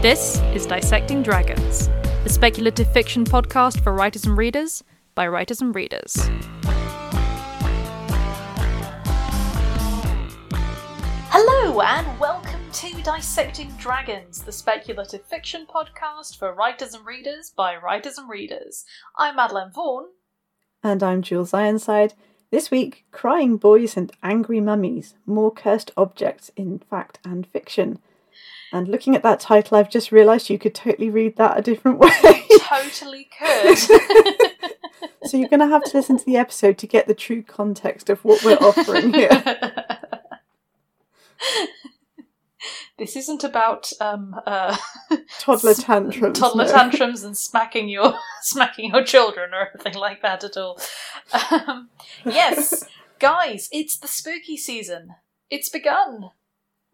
This is Dissecting Dragons, the speculative fiction podcast for writers and readers by writers and readers. Hello, and welcome to Dissecting Dragons, the speculative fiction podcast for writers and readers by writers and readers. I'm Madeline Vaughan. And I'm Jules Ironside. This week, crying boys and angry mummies, more cursed objects in fact and fiction. And looking at that title, I've just realised you could totally read that a different way. Totally could. so you're going to have to listen to the episode to get the true context of what we're offering here. this isn't about um, uh, Toddler tantrums. toddler no. tantrums and smacking your smacking your children or anything like that at all. Um, yes, guys, it's the spooky season. It's begun.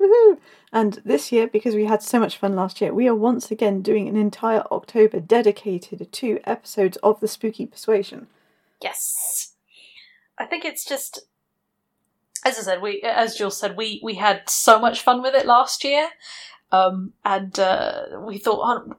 Woohoo! And this year, because we had so much fun last year, we are once again doing an entire October dedicated to episodes of the Spooky Persuasion. Yes. I think it's just as I said, we as Jules said, we we had so much fun with it last year. Um and uh we thought oh,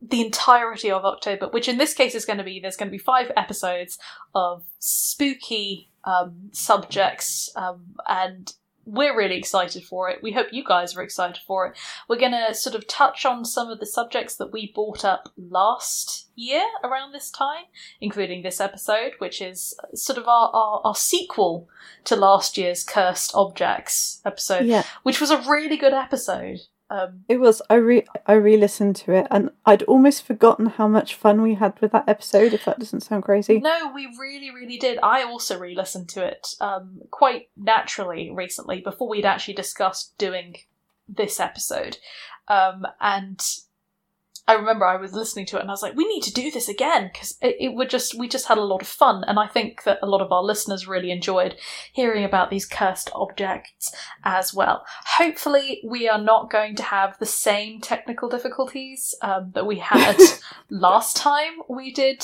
the entirety of October, which in this case is going to be there's going to be five episodes of spooky um subjects um and we're really excited for it. We hope you guys are excited for it. We're going to sort of touch on some of the subjects that we brought up last year around this time, including this episode, which is sort of our, our, our sequel to last year's Cursed Objects episode, Yeah, which was a really good episode. Um, it was. I re I re-listened to it, and I'd almost forgotten how much fun we had with that episode. If that doesn't sound crazy. No, we really, really did. I also re listened to it um, quite naturally recently before we'd actually discussed doing this episode. Um, and I remember I was listening to it and I was like, we need to do this again because it, it would just, we just had a lot of fun. And I think that a lot of our listeners really enjoyed hearing about these cursed objects as well. Hopefully, we are not going to have the same technical difficulties um, that we had last time we did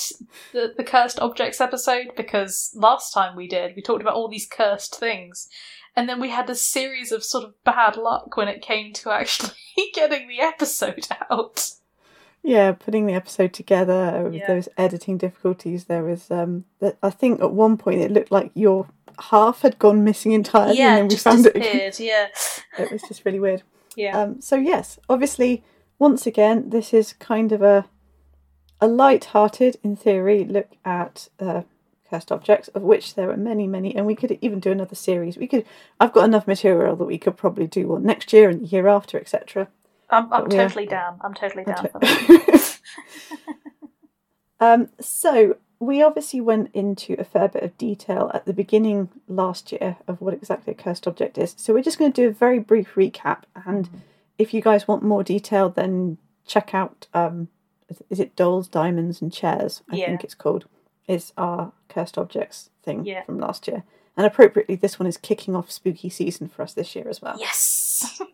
the, the cursed objects episode because last time we did, we talked about all these cursed things. And then we had a series of sort of bad luck when it came to actually getting the episode out. Yeah, putting the episode together with Yeah. those editing difficulties. There was um, that I think at one point it looked like your half had gone missing entirely, and then we found it. Again. Yeah, It was just really weird. yeah, Um, so yes, obviously, once again, this is kind of a a light-hearted, in theory, look at uh, cursed objects, of which there are many, many, and we could even do another series. We could. I've got enough material that we could probably do one next year and the year after, etc. I'm, I'm we are- totally down. I'm totally down for that. um, so we obviously went into a fair bit of detail at the beginning last year of what exactly a cursed object is. So we're just going to do a very brief recap, and if you guys want more detail, then check out um, is- it dolls, diamonds, and chairs? I Yeah. think it's called. Is our cursed objects thing Yeah. from last year, and appropriately, this one is kicking off spooky season for us this year as well. Yes.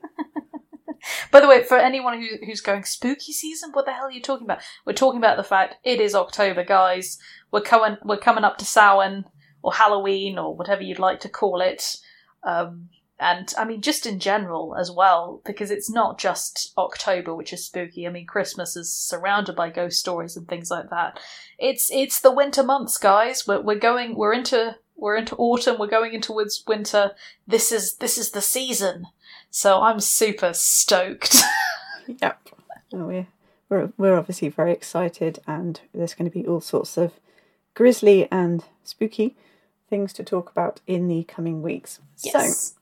By the way, for anyone who, who's going spooky season, what the hell are you talking about? We're talking about the fact it is October, guys. We're coming we're coming up to Samhain or Halloween or whatever you'd like to call it. Um, and I mean, just in general as well, because it's not just October which is spooky. I mean, Christmas is surrounded by ghost stories and things like that. It's it's the winter months, guys. We're we're going we're into we're into autumn. We're going into winter. This is this is the season. So I'm super stoked. Yep. Oh, we're, we're, we're obviously very excited, and there's going to be all sorts of grisly and spooky things to talk about in the coming weeks. yes.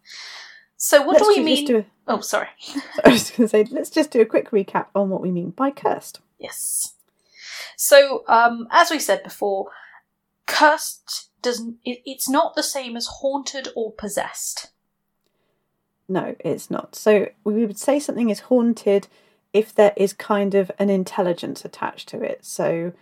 So what do we mean? do a, Oh, sorry. I was going to say, let's just do a quick recap on what we mean by cursed. Yes. So, um, as we said before, cursed doesn't. It, it's not the same as haunted or possessed. No, it's not. So we would say something is haunted if there is kind of an intelligence attached to it. So,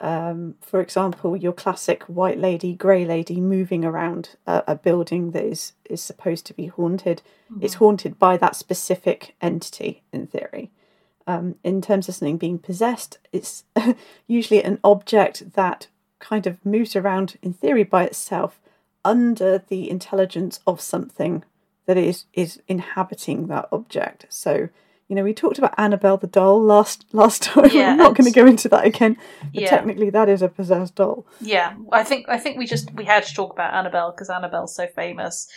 um, for example, your classic white lady, grey lady moving around a, a building that is, is supposed to be haunted. It's haunted by that specific entity, in theory. Um, in terms of something being possessed, it's usually an object that kind of moves around, in theory, by itself under the intelligence of something that is is inhabiting that object. So You know, we talked about Annabelle the doll last last time. Yeah, We're not going to go into that again. But Yeah. technically, that is a possessed doll. Yeah, I think I think we just we had to talk about Annabelle because Annabelle's so famous.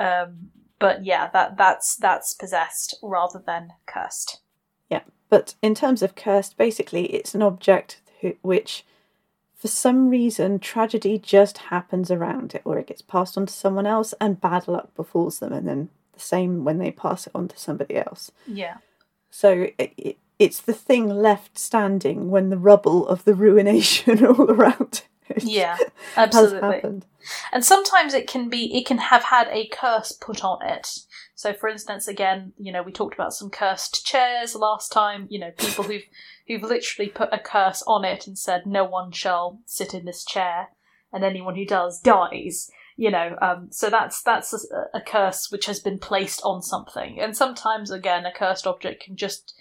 Um, but yeah, that that's that's possessed rather than cursed. Yeah, but in terms of cursed, basically, it's an object who, which, for some reason, tragedy just happens around it, or it gets passed on to someone else, and bad luck befalls them, and then the same when they pass it on to somebody else. Yeah, So it, it, it's the thing left standing when the rubble of the ruination all around it yeah, absolutely. And sometimes it can be it can have had a curse put on it. So, for instance, again, you know, we talked about some cursed chairs last time. You know, people who've who've literally put a curse on it and said, "No one shall sit in this chair," and anyone who does dies. You know, um, so that's that's a, a curse which has been placed on something. And sometimes, again, a cursed object can just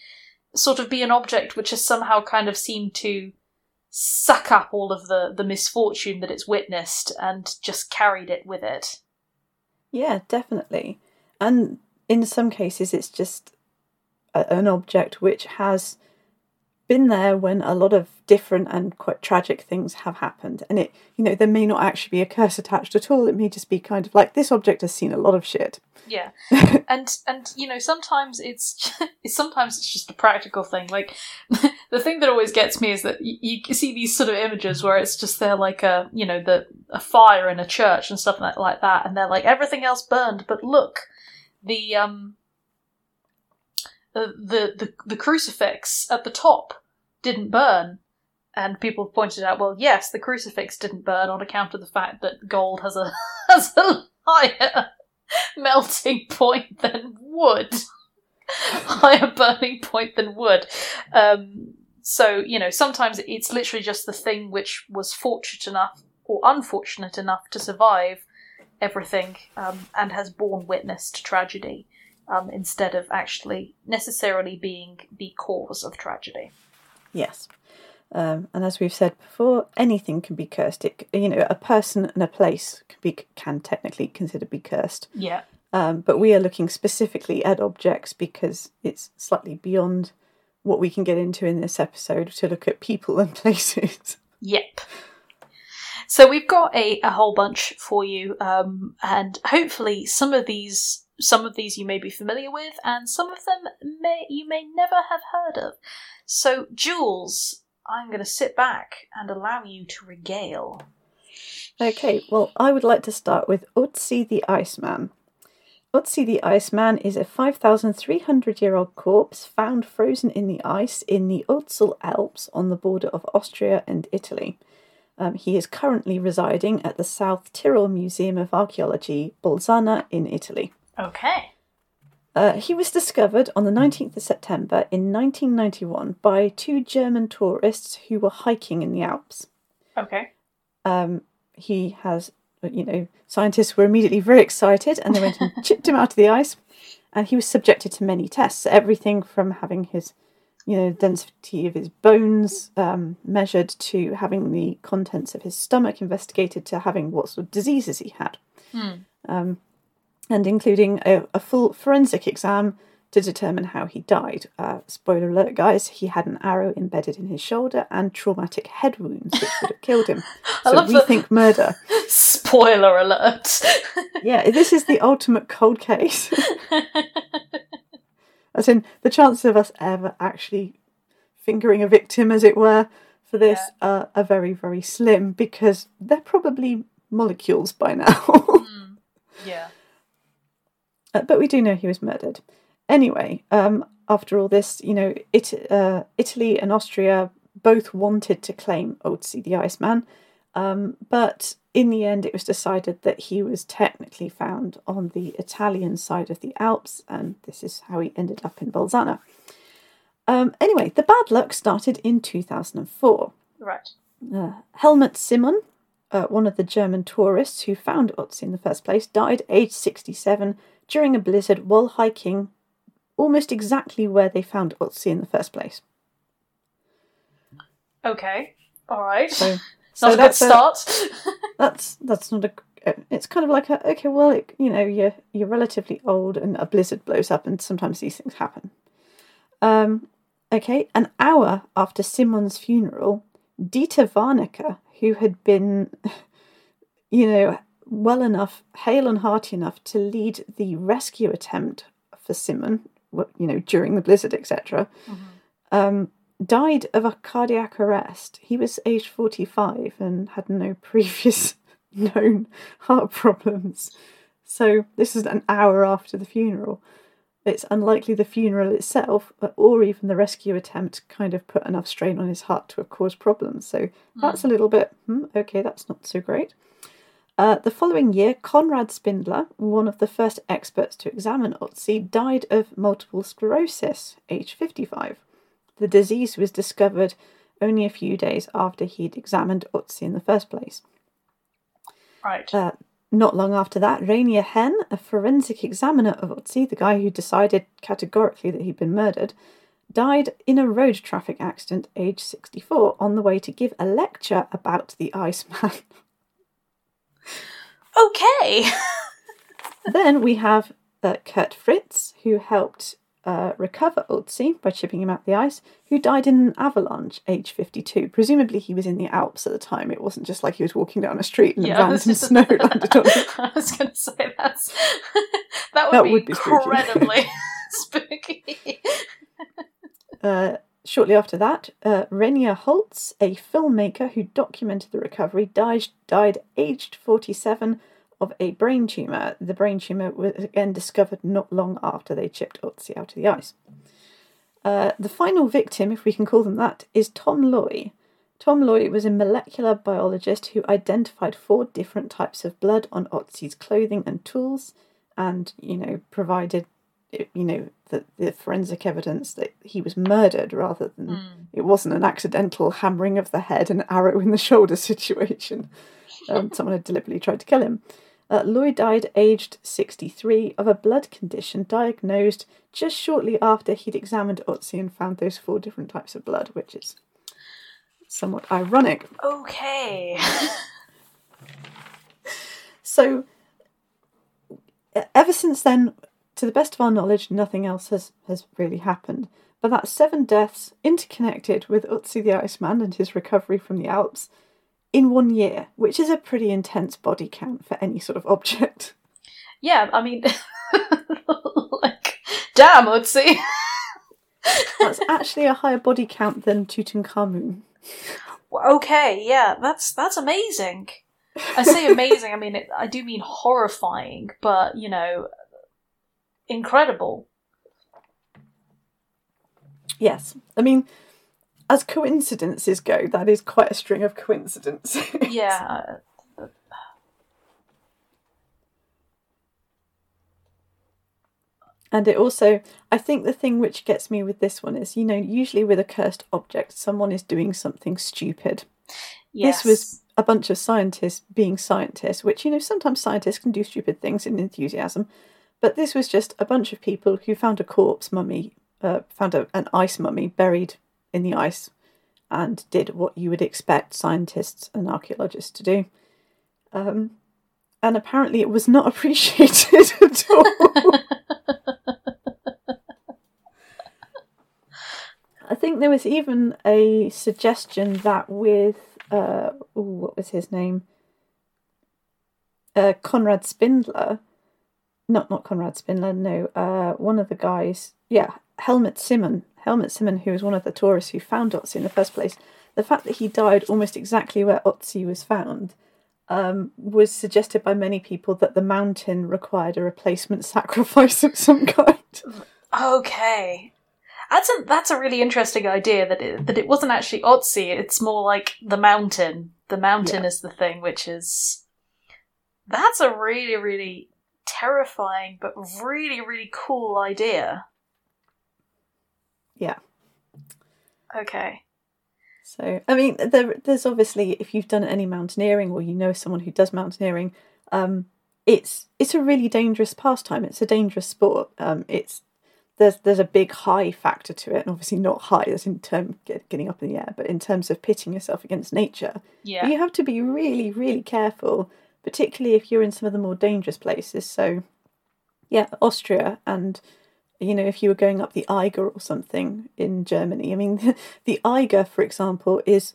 sort of be an object which has somehow kind of seemed to suck up all of the the misfortune that it's witnessed and just carried it with it. Yeah, definitely. And in some cases, it's just a, an object which has been there when a lot of different and quite tragic things have happened. And it, you know, there may not actually be a curse attached at all. It may just be kind of like this object has seen a lot of shit. Yeah, and and you know sometimes it's sometimes it's just a practical thing. Like the thing that always gets me is that you, you see these sort of images where it's just they're like a you know the a fire in a church and stuff like, like that, and they're like everything else burned, but look, the um the the the, crucifix at the top didn't burn. And people have pointed out, well, yes, the crucifix didn't burn on account of the fact that gold has a has a higher melting point than wood, higher burning point than wood. Um, so you know, sometimes it's literally just the thing which was fortunate enough or unfortunate enough to survive everything um, and has borne witness to tragedy, um, instead of actually necessarily being the cause of tragedy. Yes. Um, and as we've said before, anything can be cursed. It, you know, a person and a place can be can technically considered be cursed. Yeah. Um, but we are looking specifically at objects because it's slightly beyond what we can get into in this episode to look at people and places. Yep. So we've got a, a whole bunch for you, um, and hopefully some of these some of these you may be familiar with, and some of them may you may never have heard of. So Jules, I'm going to sit back and allow you to regale. Okay, well, I would like to start with Otzi the Iceman. Otzi the Iceman is a 5,300 year old corpse found frozen in the ice in the Otztal Alps on the border of Austria and Italy. Um, he is currently residing at the South Tyrol Museum of Archaeology, Bolzano, in Italy. Okay. Uh, he was discovered on the 19th of September in 1991 by two German tourists who were hiking in the Alps. Okay. Um, he has, you know, scientists were immediately very excited and they went and chipped him out of the ice. And he was subjected to many tests, everything from having his, you know, density of his bones um, measured to having the contents of his stomach investigated to having what sort of diseases he had. Um, and including a, a full forensic exam to determine how he died. Uh, spoiler alert, guys, he had an arrow embedded in his shoulder and traumatic head wounds, which would have killed him. I So love we that- think murder. Spoiler alert. Yeah, this is the ultimate cold case. As in, the chances of us ever actually fingering a victim, as it were, for this are, are very, very slim because they're probably molecules by now. yeah. Uh, but we do know he was murdered. Anyway, um, after all this, you know, it, uh, Italy and Austria both wanted to claim Otzi the Iceman, um, but in the end, it was decided that he was technically found on the Italian side of the Alps, and this is how he ended up in Bolzano. Um, anyway, the bad luck started in 2004. Right. Uh, Helmut Simon, uh, one of the German tourists who found Otzi in the first place, died aged 67 during a blizzard while hiking almost exactly where they found Otzi in the first place. Okay. All right. So, Not a good start. that's that's not a. It's kind of like a okay, well, it, you know, you're you're relatively old, and a blizzard blows up, and sometimes these things happen. Um, okay, an hour after Simon's funeral, Dieter Warnecke, who had been, you know, well enough, hale and hearty enough to lead the rescue attempt for Simon, you know, during the blizzard, etc., um, died of a cardiac arrest. He was aged 45 and had no previous known heart problems. So this is an hour after the funeral. It's unlikely the funeral itself, or even the rescue attempt, kind of put enough strain on his heart to have caused problems. So that's a little bit, hmm, okay, that's not so great. Uh, the following year, Konrad Spindler, one of the first experts to examine Otzi, died of multiple sclerosis, age 55. The disease was discovered only a few days after he'd examined Otzi in the first place. Right. Uh, not long after that, Rainer Henn, a forensic examiner of Otzi, the guy who decided categorically that he'd been murdered, died in a road traffic accident aged 64 on the way to give a lecture about the Iceman. okay. then we have uh, Kurt Fritz, who helped uh, recover Otzi by chipping him out the ice, who died in an avalanche, age 52. Presumably, he was in the Alps at the time. It wasn't just like he was walking down a street and Yeah, random snow landed on him. I was going to say that's that would That be, would be spooky. incredibly spooky. Uh, shortly after that, uh, Rainer Holz, a filmmaker who documented the recovery, died, died aged 47 of a brain tumour. The brain tumour was again discovered not long after they chipped Otzi out of the ice. Uh, the final victim, if we can call them that, is Tom Loy. Tom Loy was a molecular biologist who identified four different types of blood on Otzi's clothing and tools, and you know provided you know the, the forensic evidence that he was murdered rather than it wasn't an accidental hammering of the head and arrow in the shoulder situation. Um, someone had deliberately tried to kill him. Uh, Lloyd died aged 63 of a blood condition diagnosed just shortly after he'd examined Otzi and found those four different types of blood, which is somewhat ironic. Okay. So, ever since then, to the best of our knowledge, nothing else has, has really happened. But that's seven deaths interconnected with Otzi the Iceman and his recovery from the Alps in one year, which is a pretty intense body count for any sort of object. Yeah, I mean, like, damn, Otzi. That's actually a higher body count than Tutankhamun. okay, yeah, that's that's amazing. I say amazing. I mean, it, I do mean horrifying, but you know, incredible. Yes, I mean, as coincidences go, that is quite a string of coincidences. Yeah. And it also, I think the thing which gets me with this one is, you know, usually with a cursed object, someone is doing something stupid. Yes. This was a bunch of scientists being scientists, which, you know, sometimes scientists can do stupid things in enthusiasm. But this was just a bunch of people who found a corpse mummy, uh, found a, an ice mummy buried in the ice, and did what you would expect scientists and archaeologists to do. Um, and apparently it was not appreciated at all. I think there was even a suggestion that with uh, ooh, what was his name? Uh, Konrad Spindler, not not Konrad Spindler, no, uh, one of the guys, yeah, Helmut Simon, Helmut Simon, who was one of the tourists who found Otzi in the first place. The fact that he died almost exactly where Otzi was found um, was suggested by many people that the mountain required a replacement sacrifice of some kind. Okay. That's a that's a really interesting idea that it, that it wasn't actually Otzi. It's more like the mountain. The mountain is the thing, which is that's a really really terrifying but really really cool idea. Yeah. Okay. So, I mean, there, there's obviously, if you've done any mountaineering or you know someone who does mountaineering, um, it's it's a really dangerous pastime. It's a dangerous sport. Um, it's there's there's a big high factor to it, and obviously not high as in term get, getting up in the air, but in terms of pitting yourself against nature, Yeah. you have to be really really careful, particularly if you're in some of the more dangerous places. So, yeah, Austria and you know, if you were going up the Eiger or something in Germany. I mean, the Eiger, for example, is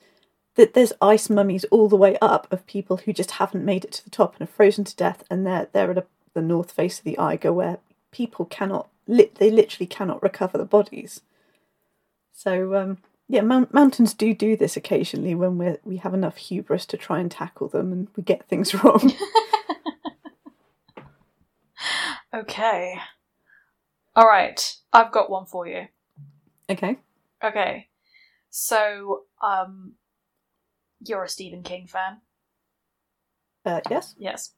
that there's ice mummies all the way up of people who just haven't made it to the top and are frozen to death, and they're they're at a, the north face of the Eiger where people cannot lit they literally cannot recover the bodies. So um, yeah, mount- mountains do do this occasionally when we we have enough hubris to try and tackle them and we get things wrong. Okay. All right. I've got one for you. okay. Okay. So, um, you're a Stephen King fan. Uh, yes. Yes.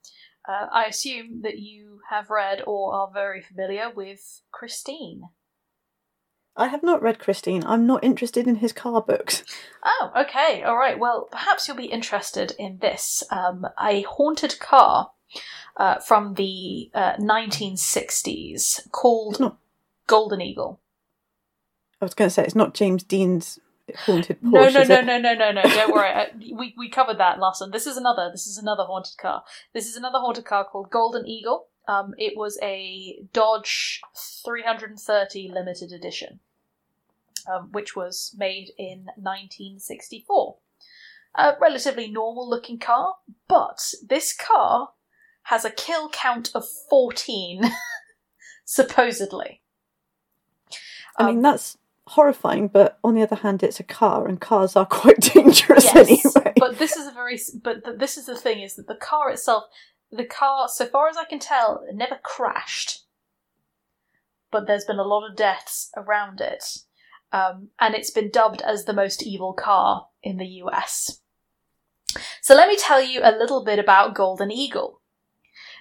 Uh, I assume that you have read or are very familiar with Christine. I have not read Christine. I'm not interested in his car books. Oh, okay. All right. Well, perhaps you'll be interested in this. Um, a haunted car uh, from the uh, 1960s called not. Golden Eagle. I was going to say it's not James Dean's haunted Porsche. No, no, no, no, no, no, no. Don't worry. Uh, we we covered that last one. This is another. This is another haunted car. This is another haunted car called Golden Eagle. Um, it was a Dodge 330 limited edition, um, which was made in 1964. A relatively normal looking car, but this car has a kill count of 14, supposedly. I mean Um, that's horrifying, but on the other hand, it's a car, and cars are quite dangerous yes, anyway. but this is a very but th- this is the thing is that the car itself, the car, so far as I can tell, never crashed. But there's been a lot of deaths around it, um, and it's been dubbed as the most evil car in the U.S. So let me tell you a little bit about Golden Eagle.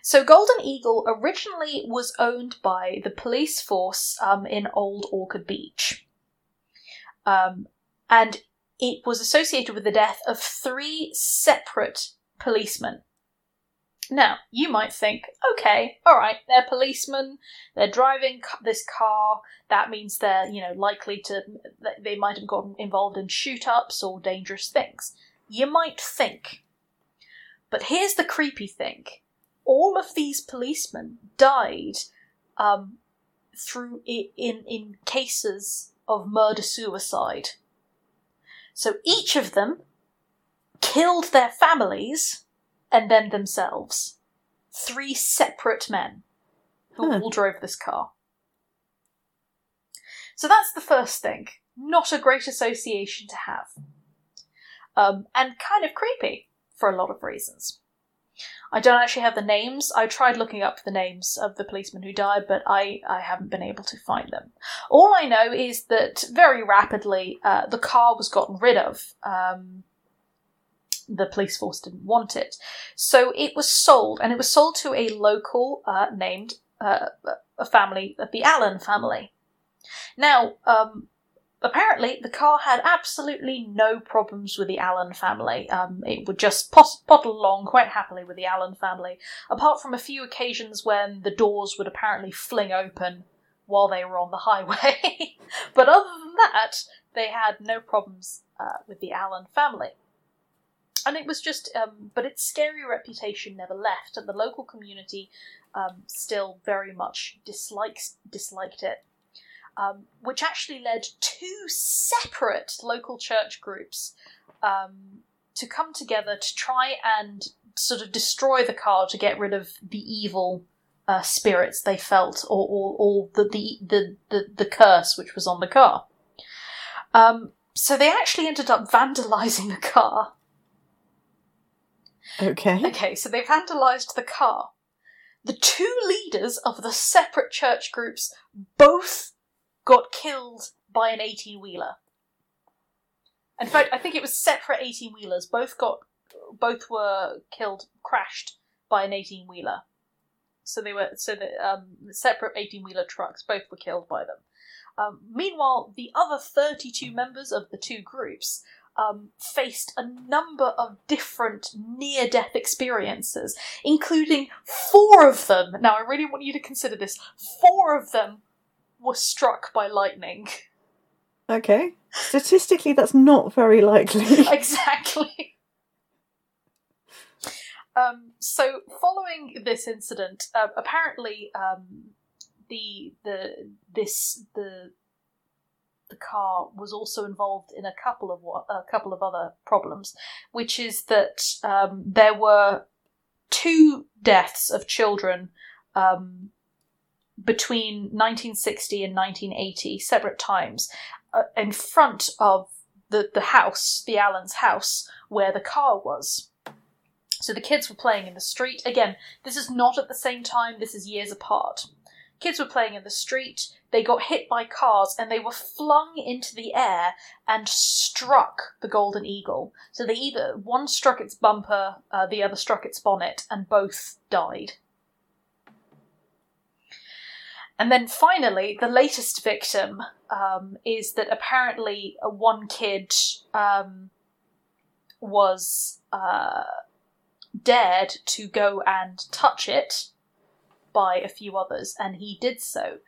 So Golden Eagle originally was owned by the police force um, in Old Orchard Beach. Um, and it was associated with the death of three separate policemen. Now, you might think, okay, all right, they're policemen, they're driving this car, that means they're, you know, likely to, they might have gotten involved in shoot ups or dangerous things. You might think. But here's the creepy thing all of these policemen died um, through in, in cases of murder suicide. So each of them killed their families and then themselves. Three separate men who Huh. all drove this car. So that's the first thing. Not a great association to have. Um, and kind of creepy for a lot of reasons. I don't actually have the names. I tried looking up the names of the policemen who died, but I, I haven't been able to find them. All I know is that very rapidly uh, the car was gotten rid of. Um, the police force didn't want it. So it was sold, and it was sold to a local uh, named uh, a family, the Allen family. Now, um, apparently, the car had absolutely no problems with the Allen family. Um, it would just pot- pottle along quite happily with the Allen family, apart from a few occasions when the doors would apparently fling open while they were on the highway. but other than that, they had no problems uh, with the Allen family. And it was just, um, but its scary reputation never left, and the local community um, still very much dislikes disliked it um, which actually led two separate local church groups um, to come together to try and sort of destroy the car to get rid of the evil uh, spirits they felt, or, or, or the, the, the, the, the curse which was on the car. Um, so they actually ended up vandalizing the car. Okay. Okay, so they vandalized the car. The two leaders of the separate church groups both got killed by an 18 wheeler. In fact, I think it was separate 18 wheelers. Both got, both were killed, crashed by an 18 wheeler. So they were, so the um, separate 18 wheeler trucks both were killed by them. Um, meanwhile, the other 32 members of the two groups um, faced a number of different near death experiences, including four of them. Now, I really want you to consider this four of them were struck by lightning. Okay. Statistically, that's not very likely. exactly. Um, so, following this incident, uh, apparently um, the the this the the car was also involved in a couple of a couple of other problems, which is that um, there were two deaths of children um, between 1960 and 1980, separate times, uh, in front of the the house, the Allens' house, where the car was. So the kids were playing in the street. Again, this is not at the same time, this is years apart. Kids were playing in the street, they got hit by cars, and they were flung into the air and struck the Golden Eagle. So they either, one struck its bumper, uh, the other struck its bonnet, and both died. And then finally, the latest victim um, is that apparently uh, one kid um, was uh, dared to go and touch it by a few others, and he did so.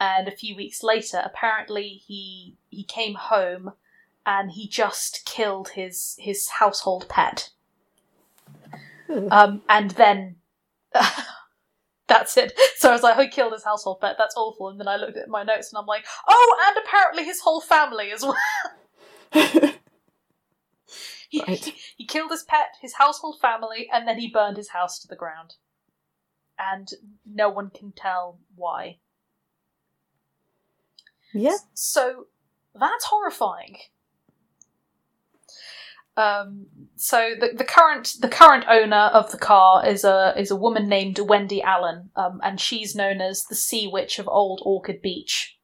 And a few weeks later, apparently he he came home and he just killed his his household pet. Um, and then that's it. So I was like, oh, he killed his household pet. That's awful. And then I looked at my notes and I'm like, oh, and apparently his whole family as well. he, Right. he, he killed his pet, his household family, and then he burned his house to the ground. And no one can tell why. yeah. So that's horrifying. Um, so the, the current the current owner of the car is a is a woman named Wendy Allen, um, and she's known as the Sea Witch of Old Orchard Beach.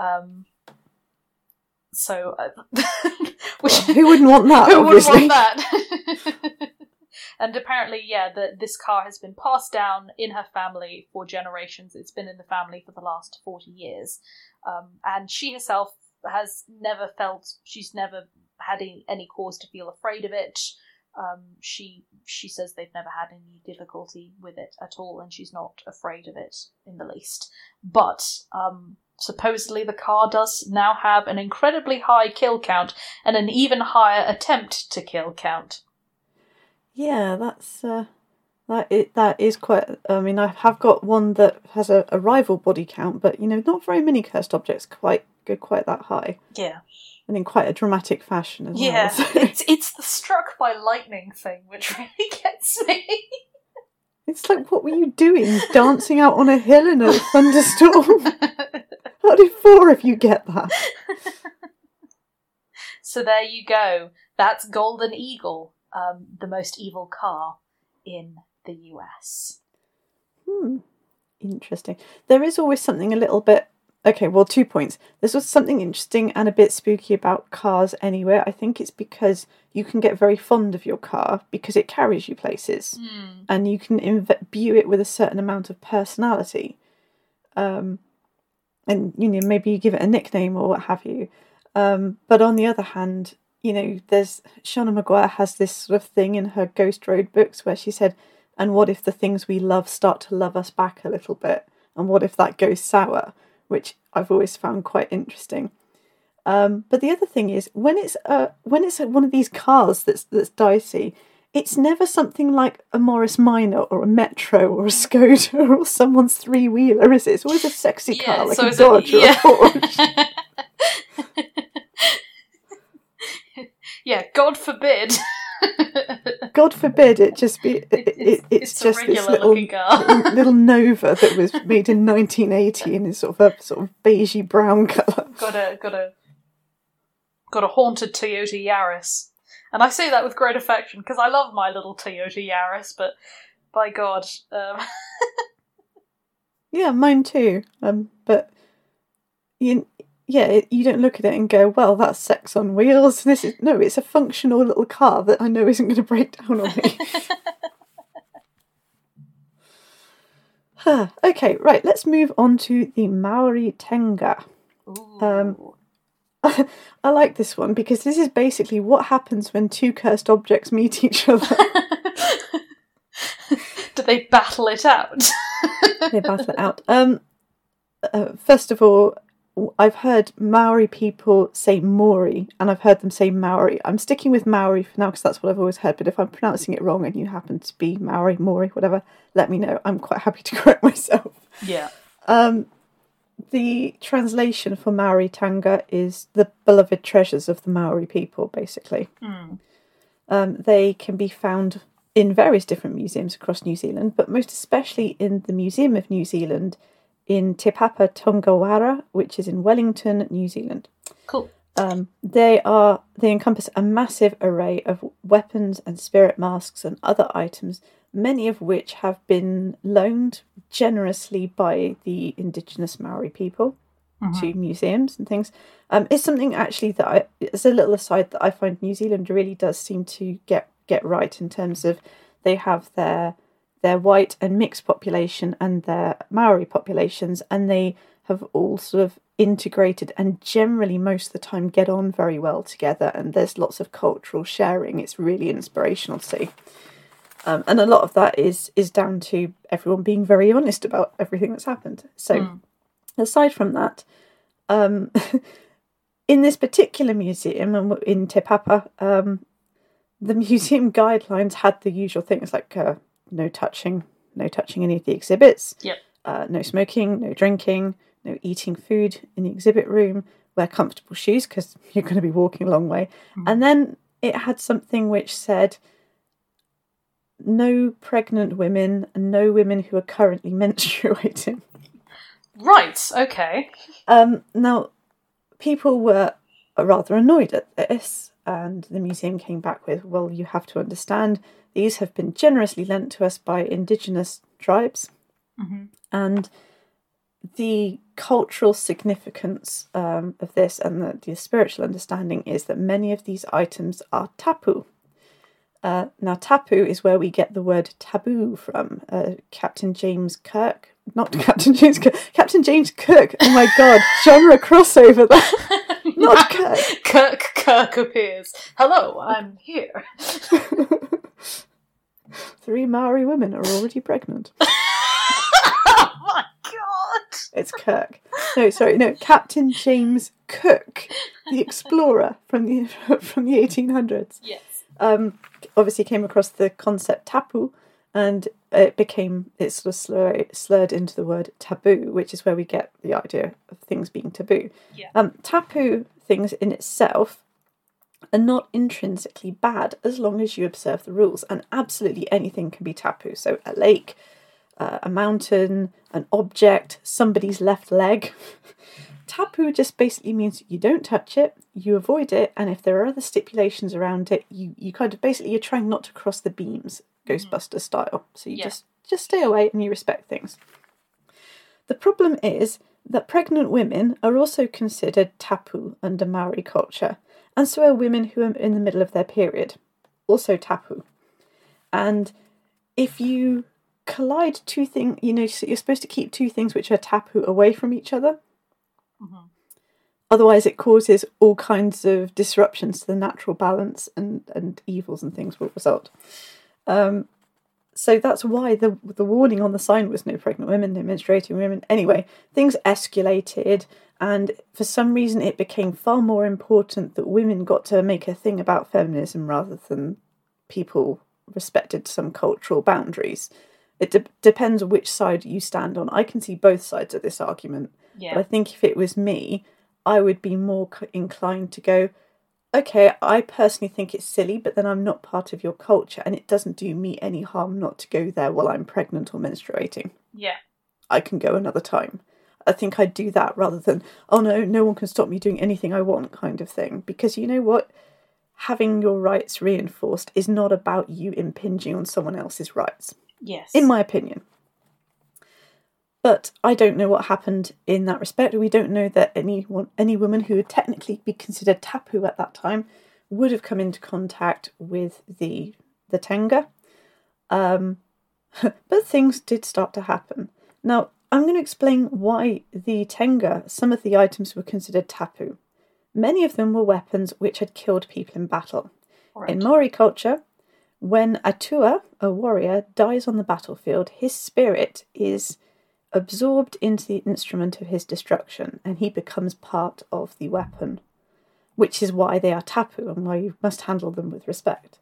Um, so, uh, which Who wouldn't want that? who wouldn't want that? And apparently, yeah, the, this car has been passed down in her family for generations. It's been in the family for the last 40 years. Um, and she herself has never felt, she's never had any, any cause to feel afraid of it. Um, she she says they've never had any difficulty with it at all, and she's not afraid of it in the least. But um, supposedly the car does now have an incredibly high kill count and an even higher attempt to kill count. Yeah, that's uh, that it that is quite. I mean, I have got one that has a, a rival body count, but you know, not very many cursed objects quite go quite that high, Yeah, and in quite a dramatic fashion as yeah. well. so- it's it's the struck by lightning thing which really gets me. It's like, what were you doing? Dancing out on a hill in a thunderstorm? How do four of you get that? so there you go. That's Golden Eagle, um, the most evil car in the US. Hmm. Interesting. There is always something a little bit. Okay, well, two points. There's also something interesting and a bit spooky about cars anywhere. I think it's because you can get very fond of your car because it carries you places and you can imbue it with a certain amount of personality. Um, and, you know, maybe you give it a nickname or what have you. Um, but on the other hand, you know, there's Seanan McGuire has this sort of thing in her Ghost Road books where she said, and what if the things we love start to love us back a little bit? And what if that goes sour? Which I've always found quite interesting. Um, but the other thing is when it's uh, when it's one of these cars that's that's dicey, it's never something like a Morris Minor or a Metro or a Skoda or someone's three wheeler, is it? It's always a sexy car Yeah, like so a is it- Dodge or yeah. a Porsche. yeah, God forbid. God forbid it just be. It, it, it's, it's, it's just a this little looking car. little, little Nova that was made in 1980 and is sort of a sort of beigey brown colour. got a got a got a haunted Toyota Yaris, and I say that with great affection because I love my little Toyota Yaris. But by God, um, Yeah, mine too. Um, but you, yeah, it, you don't look at it and go, "Well, that's sex on wheels." This is no, it's a functional little car that I know isn't going to break down on me. Huh, okay, right. Let's move on to the Maori Taonga. Um, ooh. I like this one because this is basically what happens when two cursed objects meet each other. do they battle it out? they battle it out. Um, uh, first of all, I've heard Maori people say Maori, and I've heard them say Maori. I'm sticking with Maori for now because that's what I've always heard. But if I'm pronouncing it wrong and you happen to be Maori, Maori, whatever, let me know. I'm quite happy to correct myself. yeah. Um, the translation for Maori taonga is the beloved treasures of the Maori people, basically. Hmm. Um, they can be found in various different museums across New Zealand, but most especially in the Museum of New Zealand in Te Papa Tongarewa, which is in Wellington, New Zealand. Cool. Um, they are they encompass a massive array of weapons and spirit masks and other items, many of which have been loaned generously by the indigenous Maori people to museums and things. Um, it's something actually that I, it's a little aside that I find New Zealand really does seem to get get right in terms of they have their their white and mixed population and their Maori populations, and they have all sort of integrated and generally most of the time get on very well together. And there's lots of cultural sharing. It's really inspirational to see. Um, and a lot of that is is down to everyone being very honest about everything that's happened. So, aside from that, um, in this particular museum and in Te Papa, um, the museum guidelines had the usual things like uh, no touching, no touching any of the exhibits, Yep. uh, no smoking, no drinking, no eating food in the exhibit room, wear comfortable shoes because you're going to be walking a long way. And then it had something which said no pregnant women and no women who are currently menstruating. Right. Okay. Um, now, people were rather annoyed at this, and the museum came back with, well, you have to understand, these have been generously lent to us by indigenous tribes, and the cultural significance um, of this and the, the spiritual understanding is that many of these items are tapu. Uh, now, tapu is where we get the word taboo from. Uh, Captain James Kirk, not Captain James Kirk, Captain James Cook. Oh my god, genre crossover there. not Kirk. Kirk Kirk appears. Hello, I'm here. Three Maori women are already pregnant. oh my god. It's Kirk. No, sorry, no, Captain James Cook, the explorer from the from the 1800s. Yes. um, obviously came across the concept tapu and it became it sort of slur, slurred into the word taboo which is where we get the idea of things being taboo Yeah. um, tapu things in itself are not intrinsically bad as long as you observe the rules and absolutely anything can be tapu so a lake uh, a mountain an object somebody's left leg Tapu just basically means you don't touch it, you avoid it, and if there are other stipulations around it, you, you kind of basically you're trying not to cross the beams, Ghostbuster style. So you Yeah. just just stay away and you respect things. The problem is that pregnant women are also considered tapu under Maori culture, and so are women who are in the middle of their period, also tapu. And if you collide two things, you know, so you're supposed to keep two things which are tapu away from each other. Otherwise, it causes all kinds of disruptions to the natural balance, and, and evils and things will result. Um, so that's why the the warning on the sign was no pregnant women, no menstruating women. Anyway, things escalated, and for some reason, it became far more important that women got to make a thing about feminism rather than people respected some cultural boundaries. It de- depends which side you stand on. I can see both sides of this argument. Yeah. But I think if it was me, I would be more inclined to go, okay, I personally think it's silly, but then I'm not part of your culture and it doesn't do me any harm not to go there while I'm pregnant or menstruating. Yeah. I can go another time. I think I'd do that rather than, oh no, no one can stop me doing anything I want kind of thing. Because you know what? Having your rights reinforced is not about you impinging on someone else's rights Yes. in my opinion. But I don't know what happened in that respect. We don't know that anyone, any woman who would technically be considered tapu at that time would have come into contact with the the taonga. Um, but things did start to happen. Now I'm going to explain why the taonga, some of the items were considered tapu. Many of them were weapons which had killed people in battle. Right. In Maori culture, when a toa, a warrior, dies on the battlefield, his spirit is absorbed into the instrument of his destruction and he becomes part of the weapon, which is why they are tapu and why you must handle them with respect.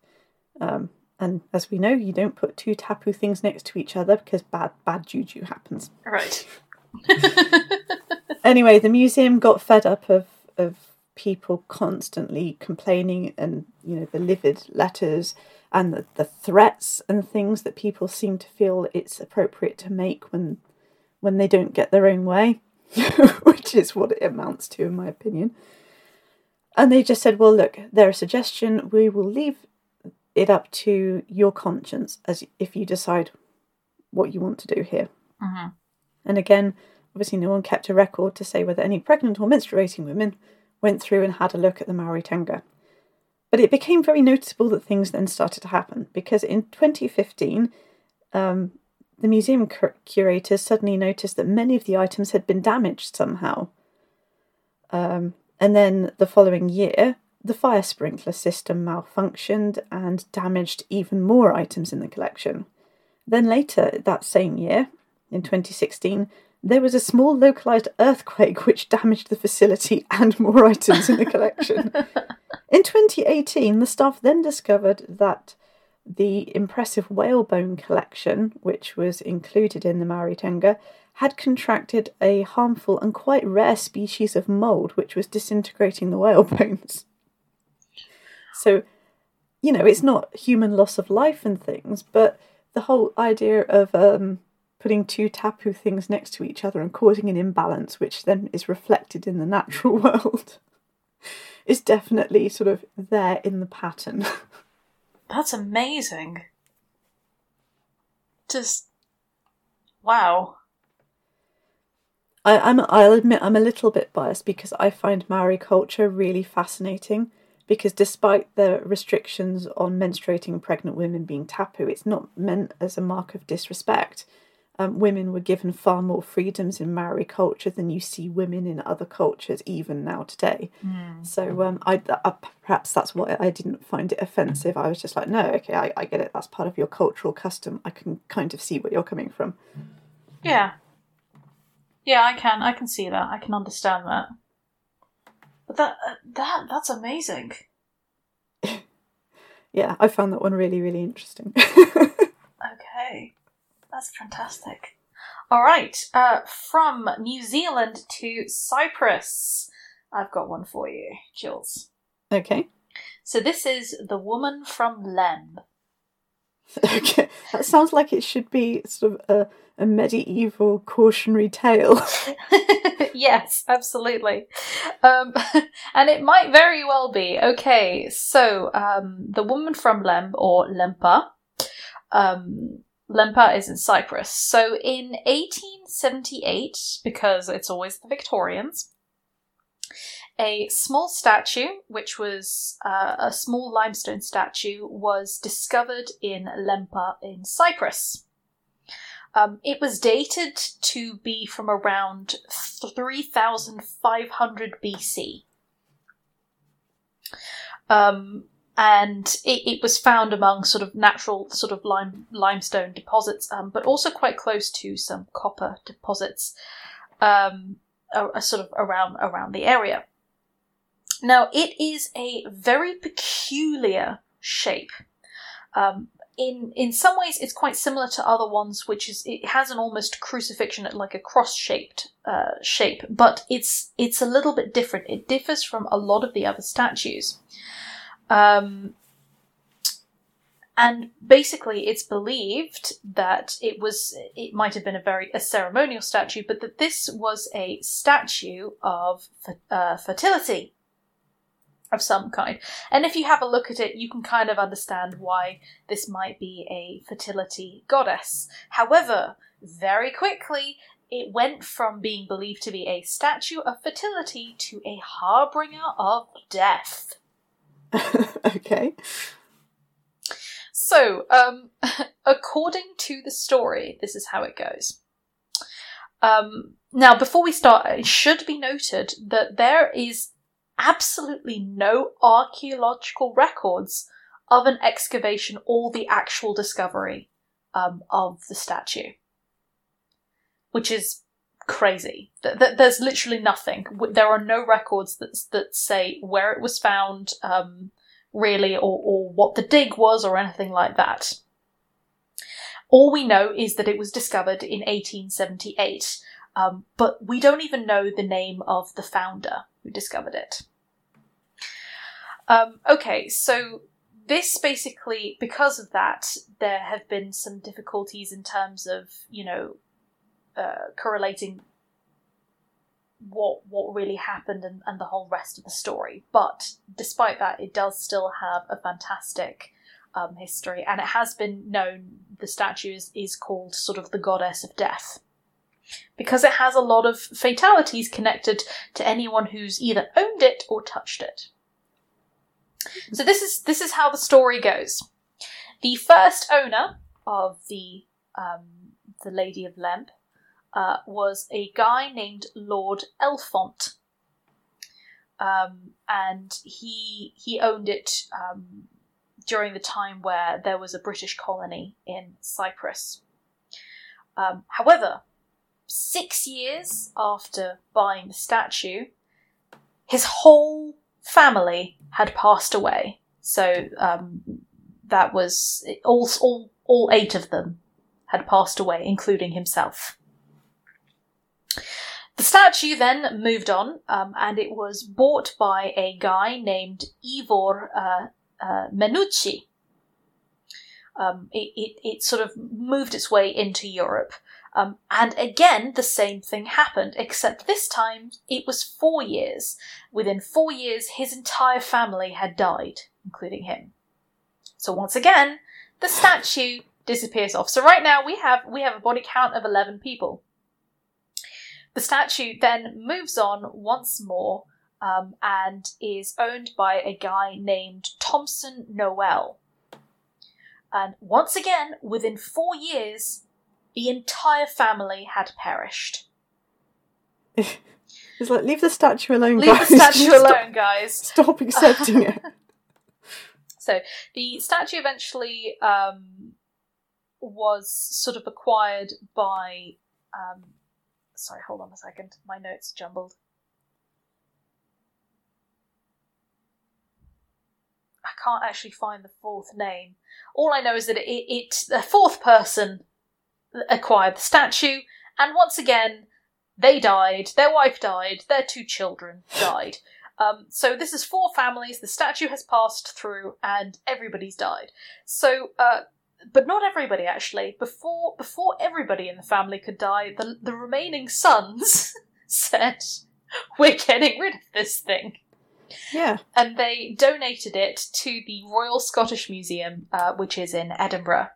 Um, and as we know, you don't put two tapu things next to each other because bad bad juju happens. Right. anyway, the museum got fed up of of people constantly complaining and you know the livid letters and the, the threats and things that people seem to feel it's appropriate to make when when they don't get their own way, which is what it amounts to in my opinion. And they just said, well, look, they're a suggestion. We will leave it up to your conscience as if you decide what you want to do here. Mm-hmm. And again, obviously, no one kept a record to say whether any pregnant or menstruating women went through and had a look at the Maori Taonga. But it became very noticeable that things then started to happen because in 2015, um, the museum cur- curators suddenly noticed that many of the items had been damaged somehow. Um, and then the following year, the fire sprinkler system malfunctioned and damaged even more items in the collection. Then later that same year, in 2016, there was a small localized earthquake which damaged the facility and more items in the collection. in 2018, the staff then discovered that the impressive whalebone collection, which was included in the Maori Taonga, had contracted a harmful and quite rare species of mould which was disintegrating the whale bones. So, you know, it's not human loss of life and things, but the whole idea of um, putting two tapu things next to each other and causing an imbalance, which then is reflected in the natural world, is definitely sort of there in the pattern. That's amazing. Just wow. I, I'm I'll admit I'm a little bit biased because I find Maori culture really fascinating because despite the restrictions on menstruating pregnant women being tapu, it's not meant as a mark of disrespect. Um, women were given far more freedoms in Maori culture than you see women in other cultures, even now today. Mm. So um, I, I, perhaps that's why I didn't find it offensive. I was just like, no, okay, I, I get it. That's part of your cultural custom. I can kind of see where you're coming from. Yeah. Yeah, I can. I can see that. I can understand that. But that uh, that that's amazing. yeah, I found that one really really interesting. okay, that's fantastic. All right, uh, from New Zealand to Cyprus, I've got one for you, Jules. Okay. So this is the woman from Lem. Okay, that sounds like it should be sort of a, a medieval cautionary tale. yes, absolutely. Um, and it might very well be. Okay, so um, the woman from Lem, or Lempa, um, Lempa is in Cyprus. So in 1878, because it's always the Victorians, a small statue, which was uh, a small limestone statue, was discovered in Lempa in Cyprus. Um, it was dated to be from around 3500 BC. Um, and it, it, was found among sort of natural sort of lime, limestone deposits, um, but also quite close to some copper deposits, um, sort of around around the area. Now, it is a very peculiar shape. Um, in in some ways, it's quite similar to other ones, which is it has an almost crucifixion, like a cross shaped uh, shape, but it's it's a little bit different. It differs from a lot of the other statues. Um, and basically, it's believed that it was it might have been a very a ceremonial statue, but that this was a statue of uh, fertility of some kind. And if you have a look at it, you can kind of understand why this might be a fertility goddess. However, very quickly, it went from being believed to be a statue of fertility to a harbinger of death. okay. So, um, according to the story, this is how it goes. Um, now, before we start, it should be noted that there is absolutely no archaeological records of an excavation or the actual discovery um, of the statue, which is crazy. Th- th- there's literally nothing. There are no records that that say where it was found, um, really, or, or what the dig was, or anything like that. All we know is that it was discovered in 1878. Um, but we don't even know the name of the founder who discovered it. Um, okay, so this basically, because of that, there have been some difficulties in terms of, you know, uh, correlating what what really happened and, and the whole rest of the story. But despite that, it does still have a fantastic um, history, and it has been known the statue is, is called sort of the goddess of death because it has a lot of fatalities connected to anyone who's either owned it or touched it. So this is this is how the story goes. The first owner of the um, the Lady of Lemp uh, was a guy named Lord Elphont, um, and he he owned it um, during the time where there was a British colony in Cyprus. Um, however, six years after buying the statue, his whole family had passed away. So um, that was all, all, all eight of them had passed away, including himself. The statue then moved on, um, and it was bought by a guy named Ivor uh, uh, Manucci. Um, it, it, it, sort of moved its way into Europe. Um, and again, the same thing happened, except this time it was four years. Within four years, his entire family had died, including him. So once again, the statue disappears off. So right now we have we have a body count of eleven people. The statue then moves on once more um, and is owned by a guy named Thompson Noel. And once again, within four years, the entire family had perished. it's like leave the statue alone, leave guys. the statue Stop- alone, guys. Stop accepting it. So the statue eventually um, was sort of acquired by. Um, sorry, hold on a second. My notes jumbled. I can't actually find the fourth name. All I know is that it, it the fourth person acquired the statue, and once again, they died, their wife died, their two children died. Um, so this is four families, the statue has passed through, and everybody's died. So, uh, but not everybody actually. Before before everybody in the family could die, the the remaining sons said, "We're getting rid of this thing." Yeah. and they donated it to the Royal Scottish Museum, uh, which is in Edinburgh.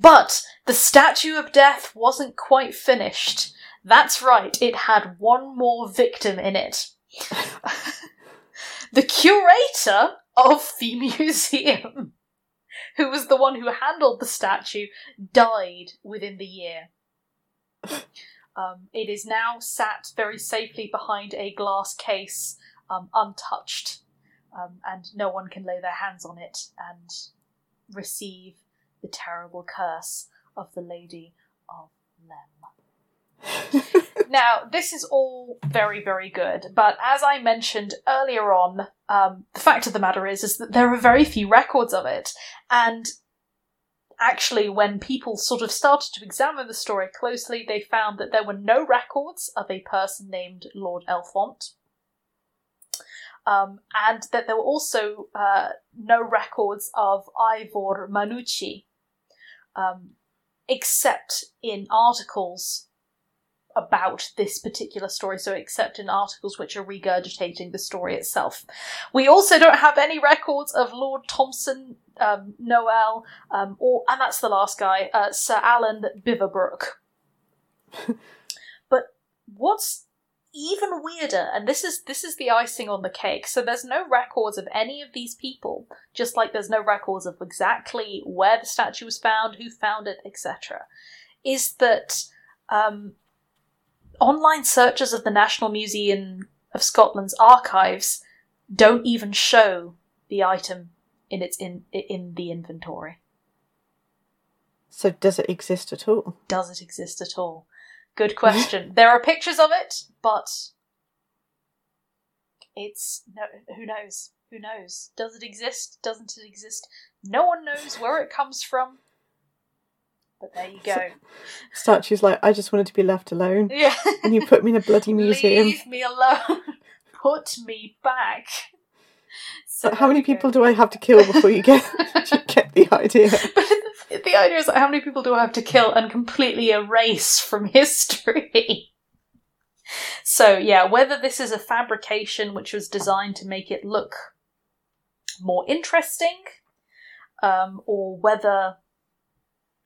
But the Statue of Death wasn't quite finished. That's right, it had one more victim in it. the curator of the museum, who was the one who handled the statue, died within the year. Um, it is now sat very safely behind a glass case, um, untouched, um, and no one can lay their hands on it and receive the terrible curse of the Lady of Lem. Now, this is all very, very good, but as I mentioned earlier on, um, the fact of the matter is, is that there are very few records of it, and actually, when people sort of started to examine the story closely, they found that there were no records of a person named Lord Elphont. Um, and that there were also uh, no records of Ivor Manucci, um, except in articles about this particular story, so except in articles which are regurgitating the story itself. We also don't have any records of Lord Thompson um, Noel, um, or and that's the last guy, uh, Sir Alan Biverbrook. but what's even weirder, and this is this is the icing on the cake. So there's no records of any of these people, just like there's no records of exactly where the statue was found, who found it, etc. Is that um, online searches of the National Museum of Scotland's archives don't even show the item in its in in the inventory. So does it exist at all? Does it exist at all? Good question. there are pictures of it, but it's no. Who knows? Who knows? Does it exist? Doesn't it exist? No one knows where it comes from. But there you go. Statue's like, I just wanted to be left alone. yeah. And you put me in a bloody museum. Leave me alone. Put me back. So But how many we go. people do I have to kill before you get you get the idea? But the, the idea is like, how many people do I have to kill and completely erase from history? so, yeah, whether this is a fabrication which was designed to make it look more interesting, um, or whether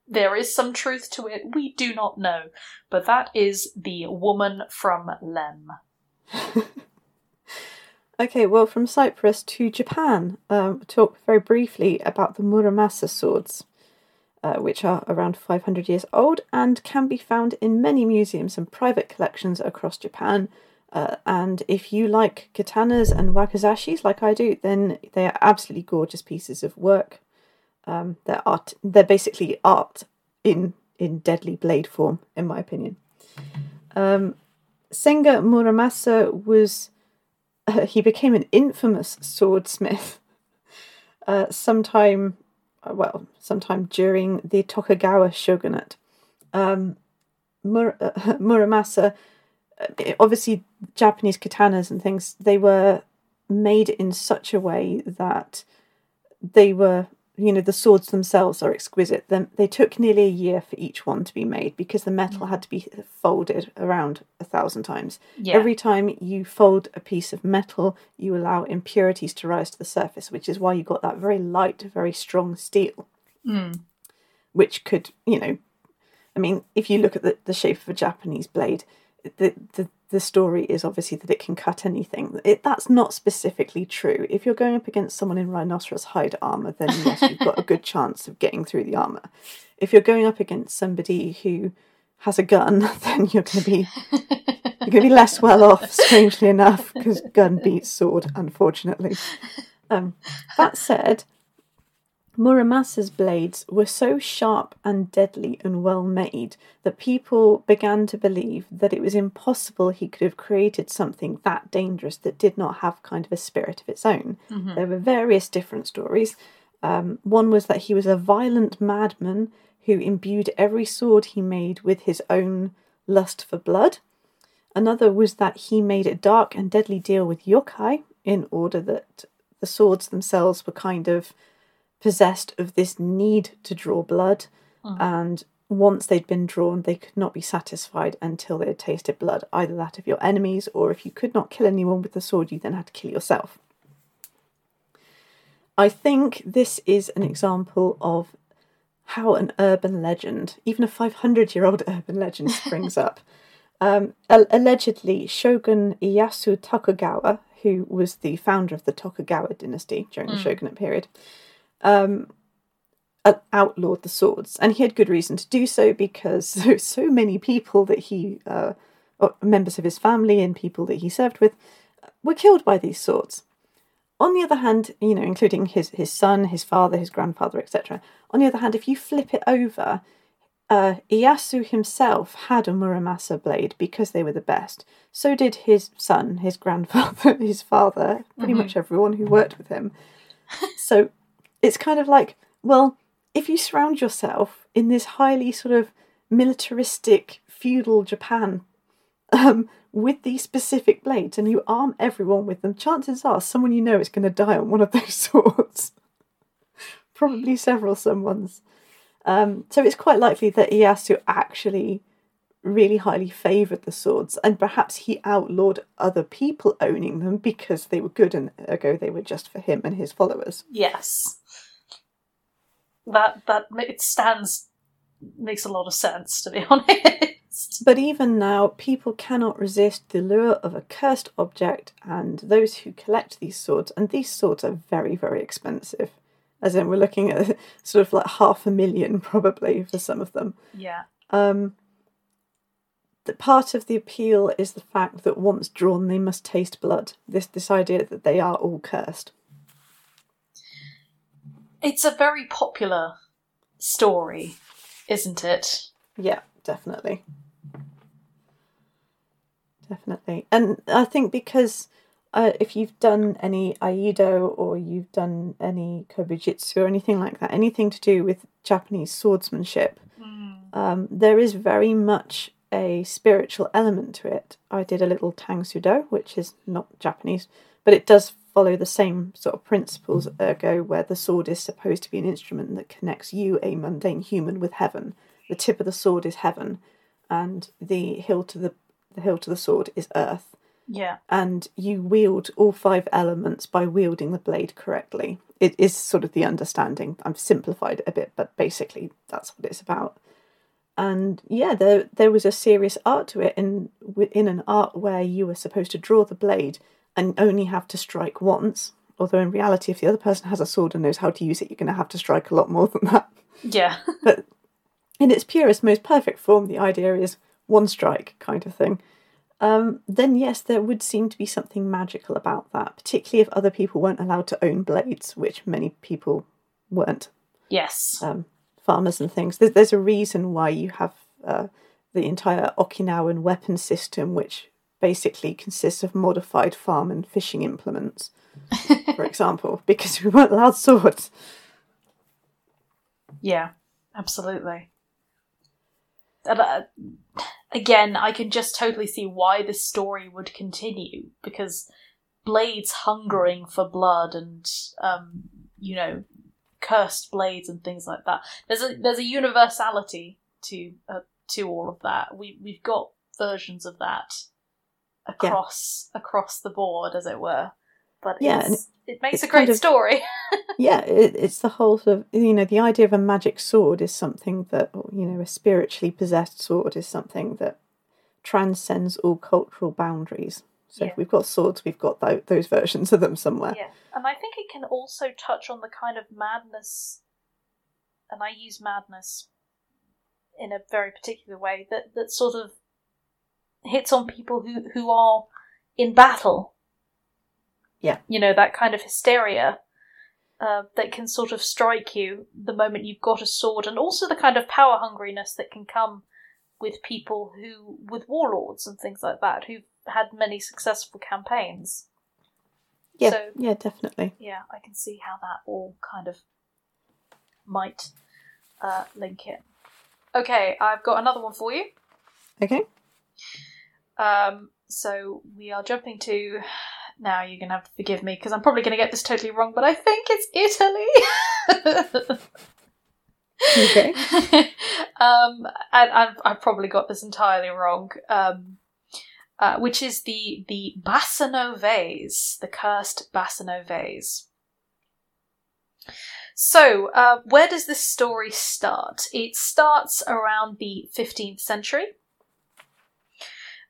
there is some truth to it, we do not know. But that is the woman from Lem. Okay, well, from Cyprus to Japan, um, talk very briefly about the Muramasa swords, uh, which are around 500 years old and can be found in many museums and private collections across Japan. Uh, and if you like katanas and wakizashis like I do, then they are absolutely gorgeous pieces of work. Um, they're art. They're basically art in in deadly blade form, in my opinion. Um, Sengo Muramasa was uh, he became an infamous swordsmith uh, sometime, uh, well, sometime during the Tokugawa shogunate. Um, Mur- uh, Muramasa, uh, obviously, Japanese katanas and things, they were made in such a way that they were, you know, the swords themselves are exquisite. Then they took nearly a year for each one to be made because the metal had to be folded around a thousand times. Yeah. Every time you fold a piece of metal, you allow impurities to rise to the surface, which is why you got that very light, very strong steel, Mm. which could, you know, I mean, if you look at the, the shape of a Japanese blade, the, the the story is obviously that it can cut anything. It, that's not specifically true. If you're going up against someone in rhinoceros hide armor, then yes, you've got a good chance of getting through the armor. If you're going up against somebody who has a gun, then you're going to be you're going to be less well off, strangely enough, because gun beats sword, unfortunately. Um, that said, Muramasa's blades were so sharp and deadly and well made that people began to believe that it was impossible he could have created something that dangerous that did not have kind of a spirit of its own. There were various different stories. Um, one was that he was a violent madman who imbued every sword he made with his own lust for blood. Another was that he made a dark and deadly deal with yokai in order that the swords themselves were kind of possessed of this need to draw blood, and once they'd been drawn, they could not be satisfied until they had tasted blood, either that of your enemies, or if you could not kill anyone with the sword, you then had to kill yourself. I think this is an example of how an urban legend, even a 500 year old urban legend, springs up. Um, al- allegedly, Shogun Ieyasu Tokugawa, who was the founder of the Tokugawa dynasty during the shogunate period, um, outlawed the swords, and he had good reason to do so because so, so many people that he, uh, or members of his family and people that he served with, were killed by these swords. On the other hand, you know, including his his son, his father, his grandfather, etc. On the other hand, if you flip it over, uh, Ieyasu himself had a Muramasa blade because they were the best. So did his son, his grandfather, his father, pretty much everyone who worked with him. so it's kind of like, well, if you surround yourself in this highly sort of militaristic feudal Japan um, with these specific blades and you arm everyone with them, chances are someone you know is going to die on one of those swords. Probably several someone's. Um, so it's quite likely that Ieyasu actually really highly favoured the swords, and perhaps he outlawed other people owning them because they were good and ergo they were just for him and his followers. Yes. That that it stands makes a lot of sense to be honest. But even now, people cannot resist the lure of a cursed object and those who collect these swords, and these swords are very, very expensive. As in, we're looking at sort of like half a million probably for some of them. Yeah. Um, the part of the appeal is the fact that once drawn, they must taste blood. This this idea that they are all cursed. It's a very popular story, isn't it? Yeah, definitely. Definitely. And I think because uh, if you've done any Iaido or you've done any Kobujutsu or anything like that, anything to do with Japanese swordsmanship, Um, there is very much a spiritual element to it. I did a little Tang Soo Do, which is not Japanese, but it does follow the same sort of principles, ergo, where the sword is supposed to be an instrument that connects you, a mundane human, with heaven. The tip of the sword is heaven, and the hill to the the hill to the sword is earth. Yeah. And you wield all five elements by wielding the blade correctly. It is sort of the understanding. I've simplified it a bit, but basically that's what it's about. And yeah, there there was a serious art to it in in an art where you were supposed to draw the blade and only have to strike once. Although in reality, if the other person has a sword and knows how to use it, you're going to have to strike a lot more than that. Yeah. But in its purest, most perfect form, the idea is one strike kind of thing. Um, then yes, there would seem to be something magical about that, particularly if other people weren't allowed to own blades, which many people weren't. yes. Um, farmers and things. There's, there's a reason why you have uh, the entire Okinawan weapon system, which basically consists of modified farm and fishing implements, for example, because we weren't allowed swords. Yeah, absolutely. And, uh, again, I can just totally see why this story would continue because blades hungering for blood and um, you know cursed blades and things like that. There's a there's a universality to uh, to all of that. We we've got versions of that across across the board, as it were. But Yeah, it makes a great kind of- story. yeah, it, it's the whole sort of you know the idea of a magic sword is something that you know a spiritually possessed sword is something that transcends all cultural boundaries. So Yeah. if we've got swords, we've got tho- those versions of them somewhere. Yeah, and I think it can also touch on the kind of madness, and I use madness in a very particular way that that sort of hits on people who who are in battle. Yeah. you know that kind of hysteria. Uh, that can sort of strike you the moment you've got a sword, and also the kind of power hungriness that can come with people who, with warlords and things like that, who've had many successful campaigns. Yeah, So- yeah, definitely. yeah, I can see how that all kind of might uh, link it. Okay, I've got another one for you. Okay. Um, so we are jumping to. Now you're gonna have to forgive me because I'm probably gonna get this totally wrong, but I think it's Italy. Okay. um, and I've, I've probably got this entirely wrong. Um, uh, which is the the Bassano vase, the cursed Bassano vase. So, uh, where does this story start? It starts around the 15th century,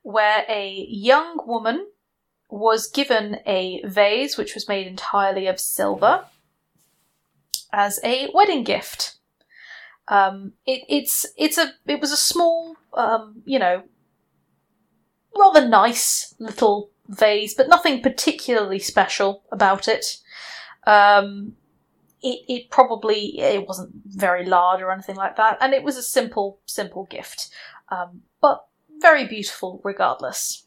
where a young woman was given a vase which was made entirely of silver as a wedding gift. Um, it, it's it's a it was a small um, you know rather nice little vase, but nothing particularly special about it. Um, it it probably it wasn't very large or anything like that, and it was a simple simple gift, um, but very beautiful regardless.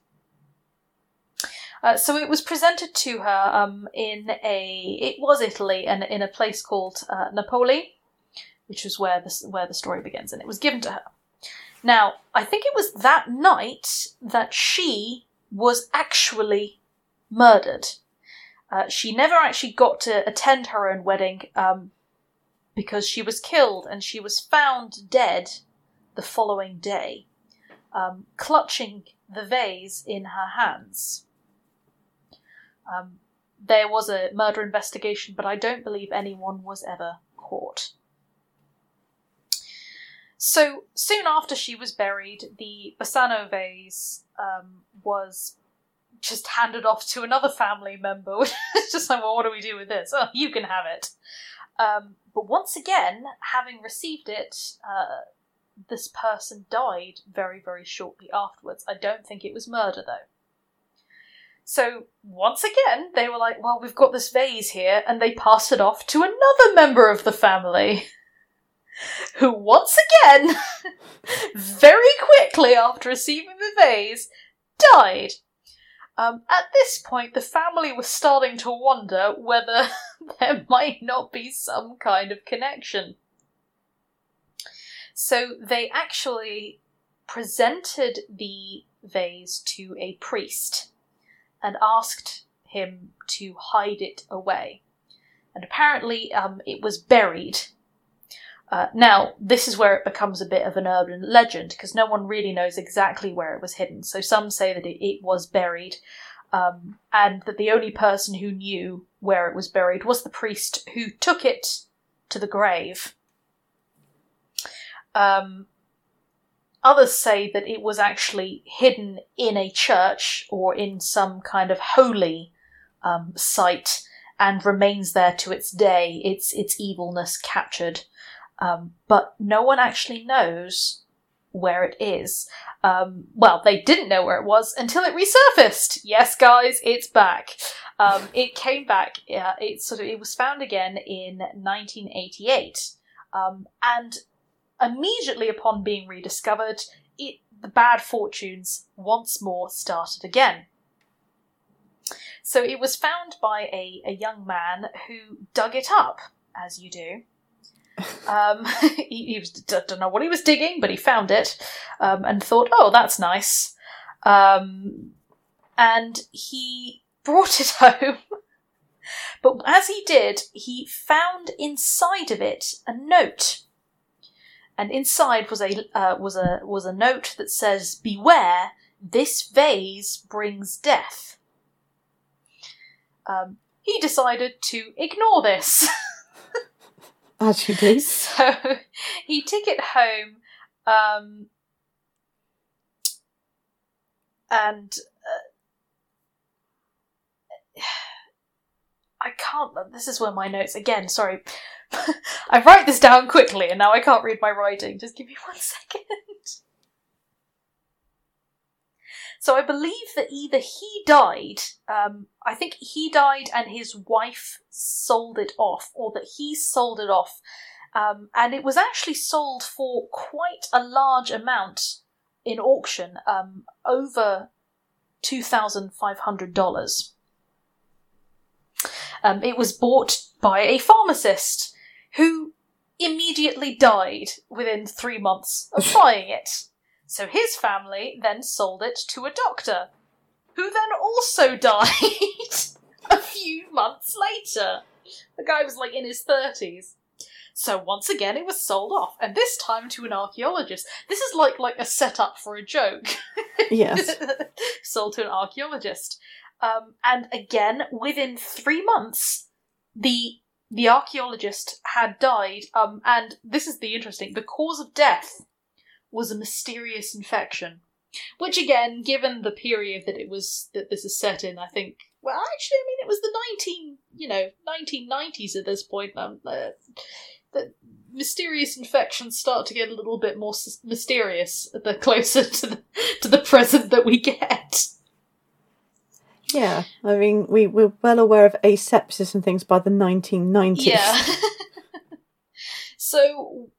Uh, so it was presented to her um, in a it was Italy and in a place called uh, Napoli, which was where the where the story begins, and it was given to her. Now, I think it was that night that she was actually murdered. Uh, she never actually got to attend her own wedding um, because she was killed and she was found dead the following day, um, clutching the vase in her hands. Um, there was a murder investigation, but I don't believe anyone was ever caught. So soon after she was buried, the Bassano vase um, was just handed off to another family member. it's just like, well, what do we do with this? Oh, you can have it. Um, but once again, having received it, uh, this person died very, very shortly afterwards. I don't think it was murder, though. So once again, they were like, well, we've got this vase here, and they passed it off to another member of the family who once again, very quickly after receiving the vase, died. Um, at this point, the family was starting to wonder whether there might not be some kind of connection. So they actually presented the vase to a priest and asked him to hide it away. And apparently, um, it was buried. Uh, now, this is where it becomes a bit of an urban legend because no one really knows exactly where it was hidden. So some say that it, it was buried, um, and that the only person who knew where it was buried was the priest who took it to the grave. Um, others say that it was actually hidden in a church or in some kind of holy um, site and remains there to its day, its its evilness captured. Um, but no one actually knows where it is. Um, well, they didn't know where it was until it resurfaced. Yes, guys, it's back. Um, it came back. Uh, it sort of it was found again in 1988, um, and immediately upon being rediscovered, it the bad fortunes once more started again. So it was found by a, a young man who dug it up, as you do. Um, he, he was, don't know what he was digging, but he found it um, and thought, "Oh, that's nice." Um, and he brought it home. but as he did, he found inside of it a note, and inside was a uh, was a was a note that says, "Beware, this vase brings death." Um, he decided to ignore this. As you do. So he took it home, um, and uh, I can't. This is where my notes again. Sorry, I write this down quickly, and now I can't read my writing. Just give me one second. So I believe that either he died, um, I think he died and his wife sold it off, or that he sold it off. Um, and it was actually sold for quite a large amount in auction, um, over $2,500. Um, it was bought by a pharmacist who immediately died within three months of buying it. So his family then sold it to a doctor, who then also died a few months later. The guy was like in his 30s. So once again, it was sold off, and this time to an archaeologist. This is like like a setup for a joke. Yes. sold to an archaeologist, um, and again within three months, the the archaeologist had died. Um, and this is the interesting. The cause of death was a mysterious infection. Which again, given the period that it was that this is set in, I think. Well, actually, I mean, it was the nineteen, you know, nineteen nineties at this point. Um, uh, the mysterious infections start to get a little bit more s- mysterious the closer to the to the present that we get. Yeah, I mean, we we're well aware of asepsis and things by the 1990s. Yeah. so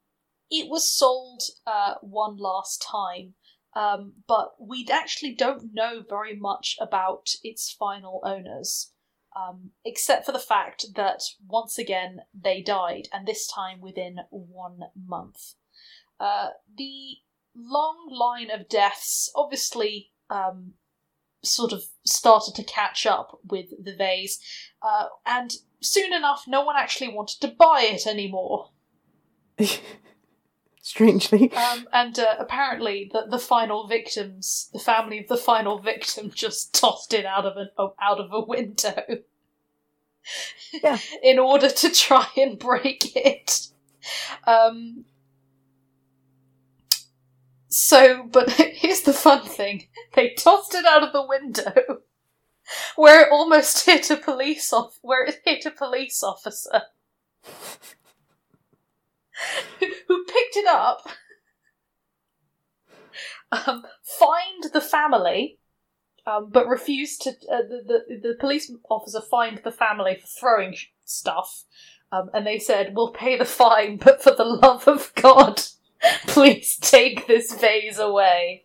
it was sold uh, one last time, um, but we actually don't know very much about its final owners, um, except for the fact that once again they died, and this time within one month. Uh, the long line of deaths obviously um, sort of started to catch up with the vase, uh, and soon enough, no one actually wanted to buy it anymore. Strangely. Um, and uh, apparently, the the final victims, the family of the final victim, just tossed it out of an out of a window. Yeah. In order to try and break it. Um. So, but here's the fun thing: they tossed it out of the window, where it almost hit a police off, where it hit a police officer. Who picked it up, um, fined the family, um, but refused to. Uh, the, the the police officer fined the family for throwing stuff, um, and they said, "We'll pay the fine, but for the love of God, please take this vase away."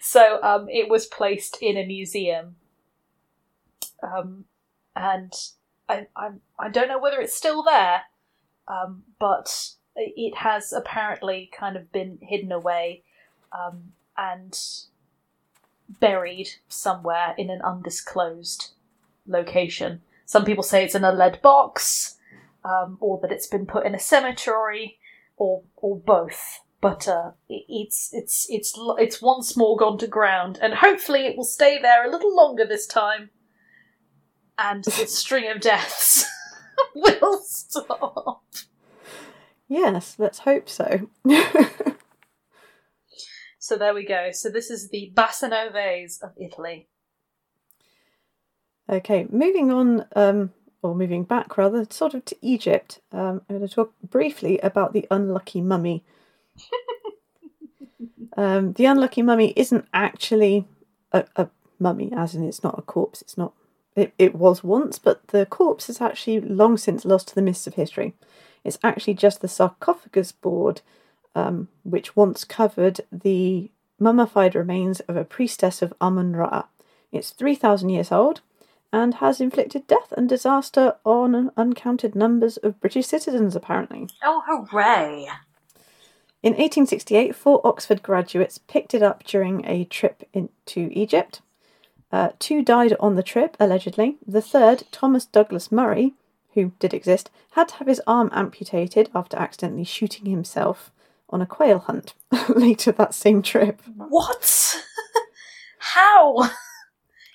So um, it was placed in a museum, um, and I, I I don't know whether it's still there, um, but it has apparently kind of been hidden away um, and buried somewhere in an undisclosed location. Some people say it's in a lead box, um, or that it's been put in a cemetery, or or both. But uh, it's it's it's it's once more gone to ground, and hopefully it will stay there a little longer this time. And the string of deaths will stop. Yes, let's hope so. So there we go. So this is the Bassano vase of Italy. Okay, moving on, um, or moving back rather, sort of to Egypt. Um, I'm going to talk briefly about the unlucky mummy. um, the unlucky mummy isn't actually a, a mummy, as in it's not a corpse. It's not. It, it was once, but the corpse has actually long since lost to the mists of history. It's actually just the sarcophagus board, um, which once covered the mummified remains of a priestess of Amun Ra. It's 3,000 years old and has inflicted death and disaster on uncounted numbers of British citizens, apparently. Oh, hooray! In 1868, four Oxford graduates picked it up during a trip into Egypt. Uh, two died on the trip, allegedly. The third, Thomas Douglas Murray, who did exist, had to have his arm amputated after accidentally shooting himself on a quail hunt later that same trip. What? How?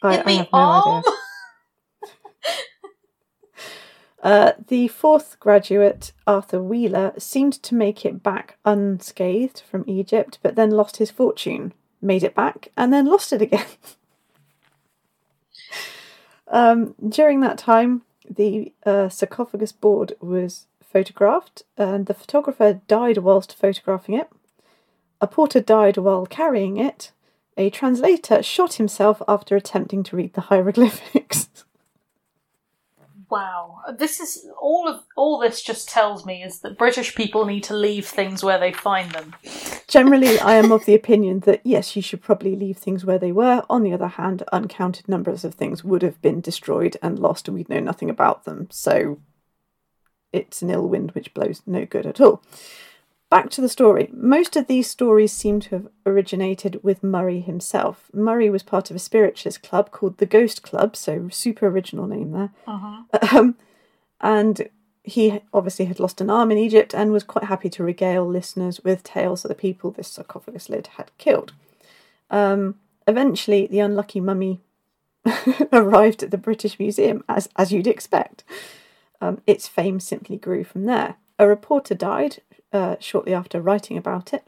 I, In I the have no arm? idea. Uh, the fourth graduate, Arthur Wheeler, seemed to make it back unscathed from Egypt, but then lost his fortune, made it back, and then lost it again. um, during that time, the uh, sarcophagus board was photographed, and the photographer died whilst photographing it. A porter died while carrying it. A translator shot himself after attempting to read the hieroglyphics. Wow. This is all of all this just tells me is that British people need to leave things where they find them. Generally, I am of the opinion that yes, you should probably leave things where they were. On the other hand, uncounted numbers of things would have been destroyed and lost, and we'd know nothing about them. So it's an ill wind which blows no good at all. Back to the story. Most of these stories seem to have originated with Murray himself. Murray was part of a spiritualist club called the Ghost Club, so super original name there. Um, and he obviously had lost an arm in Egypt and was quite happy to regale listeners with tales of the people this sarcophagus lid had killed. Um, eventually, the unlucky mummy arrived at the British Museum, as, as you'd expect. Um, its fame simply grew from there. A reporter died uh, shortly after writing about it.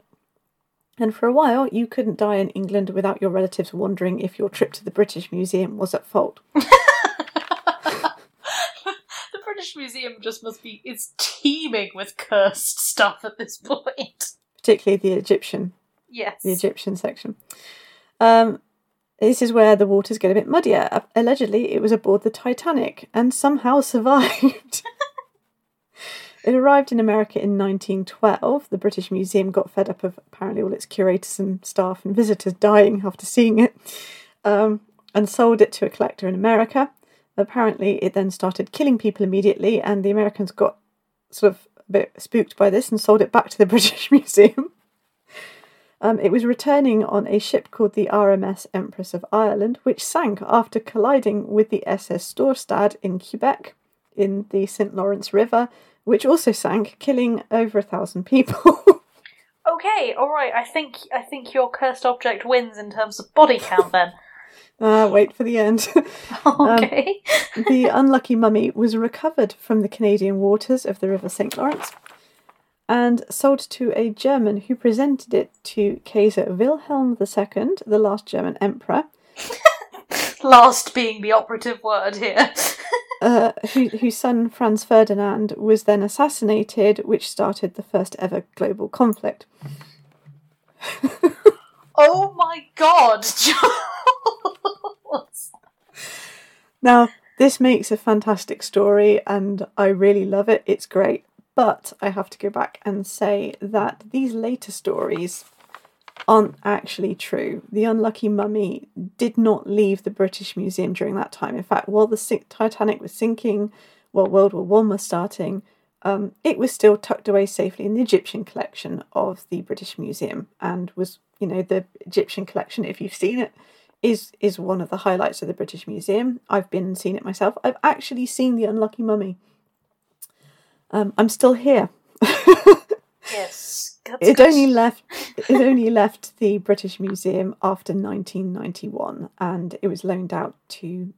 And for a while, you couldn't die in England without your relatives wondering if your trip to the British Museum was at fault. the British Museum just must be it's teeming with cursed stuff at this point. particularly the Egyptian, Yes. the Egyptian section. Um, this is where the waters get a bit muddier. Allegedly, it was aboard the Titanic and somehow survived. It arrived in America in 1912. The British Museum got fed up of apparently all its curators and staff and visitors dying after seeing it, um, and sold it to a collector in America. Apparently, it then started killing people immediately, and the Americans got sort of a bit spooked by this and sold it back to the British Museum. Um, it was returning on a ship called the RMS Empress of Ireland, which sank after colliding with the SS Storstad in Quebec in the St. Lawrence River, which also sank, killing over a thousand people. Okay, alright, I think I think your cursed object wins in terms of body count then. Ah, wait for the end. okay. the unlucky mummy was recovered from the Canadian waters of the River St. Lawrence and sold to a German who presented it to Kaiser Wilhelm II, the last German emperor, Last being the operative word here. Uh, who, whose son Franz Ferdinand was then assassinated, which started the first ever global conflict. oh my god, Charles! Now, this makes a fantastic story, and I really love it. It's great. But I have to go back and say that these later stories aren't actually true. The Unlucky Mummy did not leave the British Museum during that time. In fact, while the Titanic was sinking, while World War One was starting, um, it was still tucked away safely in the Egyptian collection of the British Museum and was, you know, the Egyptian collection, if you've seen it, is is one of the highlights of the British Museum. I've been and seen it myself. I've actually seen the Unlucky Mummy. Um, I'm still here. Yes. That's it good. only left it only left the British Museum after 1991, and it was loaned out to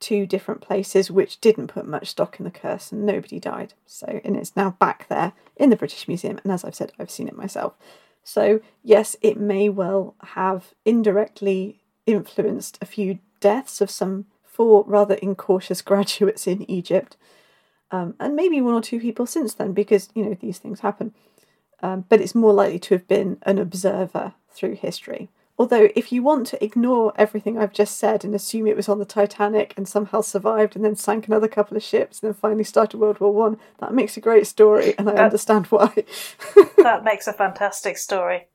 two different places, which didn't put much stock in the curse, and nobody died. So, and it's now back there in the British Museum, and as I've said, I've seen it myself. So, yes, it may well have indirectly influenced a few deaths of some four rather incautious graduates in Egypt, um, and maybe one or two people since then, because you know these things happen. Um, but it's more likely to have been an observer through history. Although, if you want to ignore everything I've just said and assume it was on the Titanic and somehow survived and then sank another couple of ships and then finally started World War One, that makes a great story, and I That- understand why. that makes a fantastic story.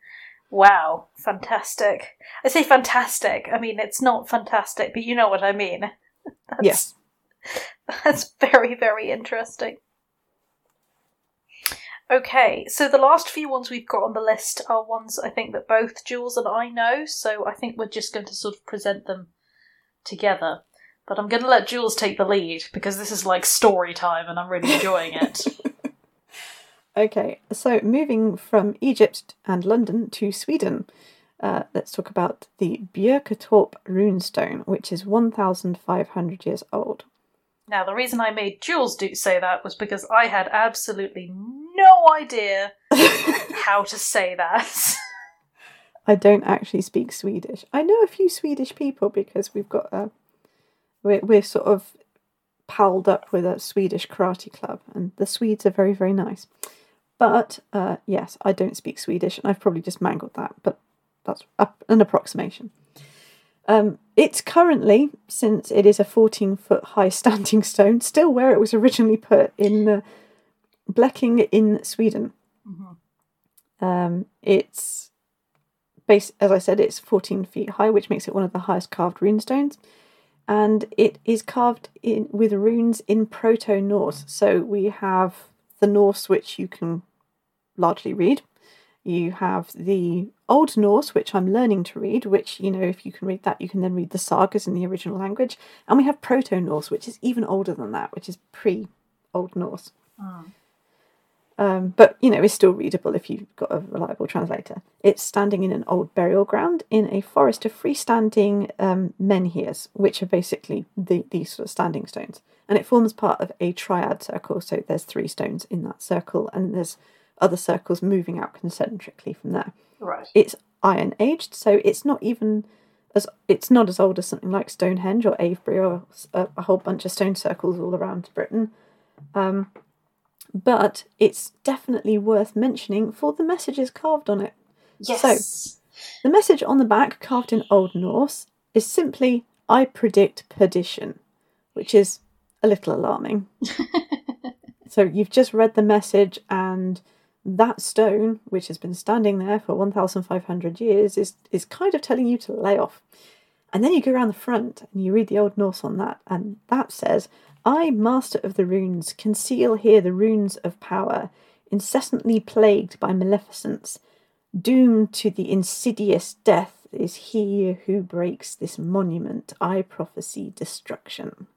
Wow, fantastic. I say fantastic. I mean, it's not fantastic, but you know what I mean. That's, yes, That's very, very interesting. Okay, so the last few ones we've got on the list are ones I think that both Jules and I know, so I think we're just going to sort of present them together. But I'm going to let Jules take the lead because this is like story time and I'm really enjoying it. Okay, so moving from Egypt and London to Sweden, uh, let's talk about the Björketorp runestone, which is 1,500 years old. Now, the reason I made Jules do say that was because I had absolutely no idea how to say that. I don't actually speak Swedish. I know a few Swedish people because we've got a. We're, we're sort of palled up with a Swedish karate club, and the Swedes are very, very nice. But uh, yes, I don't speak Swedish, and I've probably just mangled that, but that's an approximation. Um, it's currently, since it is a 14 foot high standing stone, still where it was originally put in uh, Blekinge in Sweden. Um, it's base, as I said, it's 14 feet high, which makes it one of the highest carved runestones. And it is carved in with runes in Proto Norse. So we have the Norse, which you can largely read. You have the Old Norse, which I'm learning to read, which, you know, if you can read that, you can then read the sagas in the original language. And we have Proto Norse, which is even older than that, which is pre Old Norse. Um, but you know, it's still readable if you've got a reliable translator. It's standing in an old burial ground in a forest of freestanding um, menhirs, which are basically the, these sort of standing stones. And it forms part of a triad circle, so there's three stones in that circle, and there's other circles moving out concentrically from there. right. It's iron aged, so it's not even as it's not as old as something like Stonehenge or Avebury or a, a whole bunch of stone circles all around Britain. Um, but it's definitely worth mentioning for the messages carved on it. Yes. So, the message on the back, carved in Old Norse, is simply "I predict perdition," which is a little alarming. so you've just read the message, and that stone, which has been standing there for 1,500 years, is is kind of telling you to lay off. And then you go around the front and you read the Old Norse on that, and that says, I, master of the runes, conceal here the runes of power, incessantly plagued by maleficence. Doomed to the insidious death is he who breaks this monument. I prophesy destruction.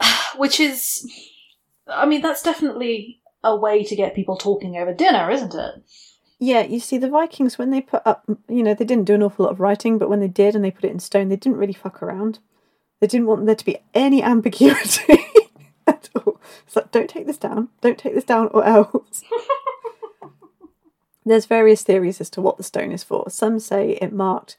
Which is, I mean, that's definitely a way to get people talking over dinner, isn't it? Yeah, you see, the Vikings, when they put up, you know, they didn't do an awful lot of writing, but when they did and they put it in stone, they didn't really fuck around. They didn't want there to be any ambiguity at all. It's like, don't take this down, don't take this down, or else. There's various theories as to what the stone is for. Some say it marked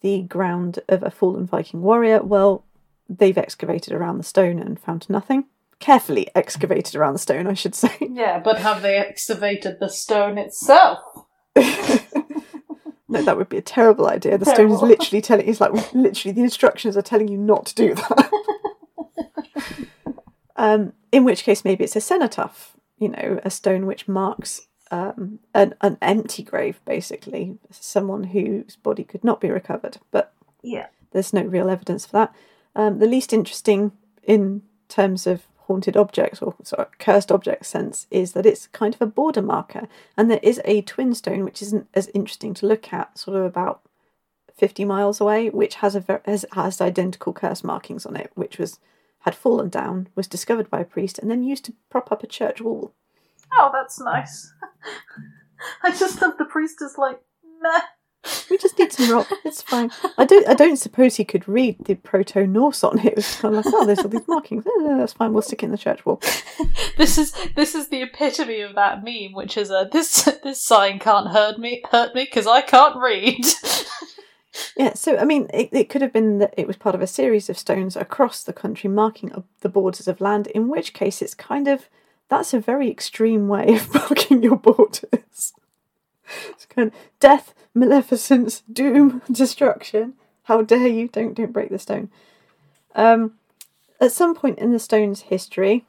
the ground of a fallen Viking warrior. Well, they've excavated around the stone and found nothing. Carefully excavated around the stone, I should say. Yeah, but have they excavated the stone itself? No, that would be a terrible idea. The stone is literally telling it's like literally the instructions are telling you not to do that. um, in which case maybe it's a cenotaph, you know, a stone which marks um, an, an empty grave, basically, someone whose body could not be recovered. But Yeah. there's no real evidence for that. Um, the least interesting in terms of haunted objects or sorry, cursed object sense is that it's kind of a border marker, and there is a twin stone which isn't as interesting to look at, sort of about fifty miles away, which has a has, has identical curse markings on it, which was had fallen down, was discovered by a priest, and then used to prop up a church wall. Oh, that's nice. I just love the priest is like, meh. We just need some rock. It's fine. I don't. I don't suppose he could read the Proto Norse on it. It was kind of like, oh, there's all these markings. Eh, that's fine. We'll stick it in the church wall. This is this is the epitome of that meme, which is a this this sign can't hurt me hurt me because I can't read. Yeah. So I mean, it, it could have been that it was part of a series of stones across the country marking the borders of land. In which case, it's kind of that's a very extreme way of marking your borders. It's kind of death, maleficence, doom, destruction. How dare you? Don't don't break the stone. Um, at some point in the stone's history,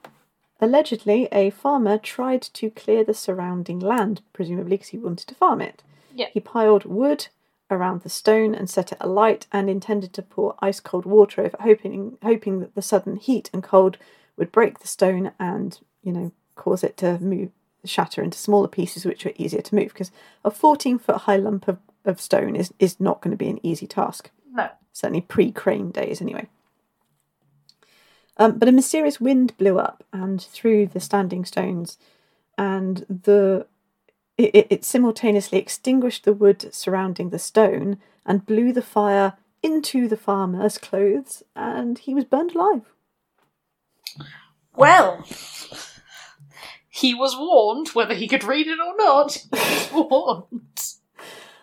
allegedly a farmer tried to clear the surrounding land, presumably because he wanted to farm it. Yeah. He piled wood around the stone and set it alight, and intended to pour ice cold water over, hoping hoping that the sudden heat and cold would break the stone and you know cause it to move shatter into smaller pieces which are easier to move because a 14 foot high lump of, of stone is, is not going to be an easy task no. certainly pre crane days anyway. Um, but a mysterious wind blew up and through the standing stones, and the it- it simultaneously extinguished the wood surrounding the stone and blew the fire into the farmer's clothes, and he was burned alive. Well, he was warned, whether he could read it or not. He was warned.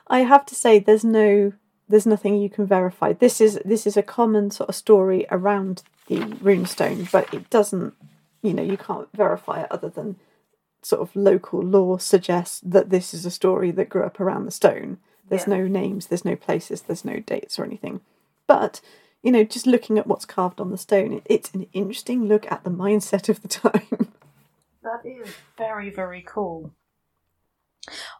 I have to say, there's no, there's nothing you can verify. This is this is a common sort of story around the runestone, but it doesn't, you know, you can't verify it other than sort of local lore suggests that this is a story that grew up around the stone. There's Yeah. no names, there's no places, there's no dates or anything. But you know, just looking at what's carved on the stone, it's an interesting look at the mindset of the time. That is very, very cool.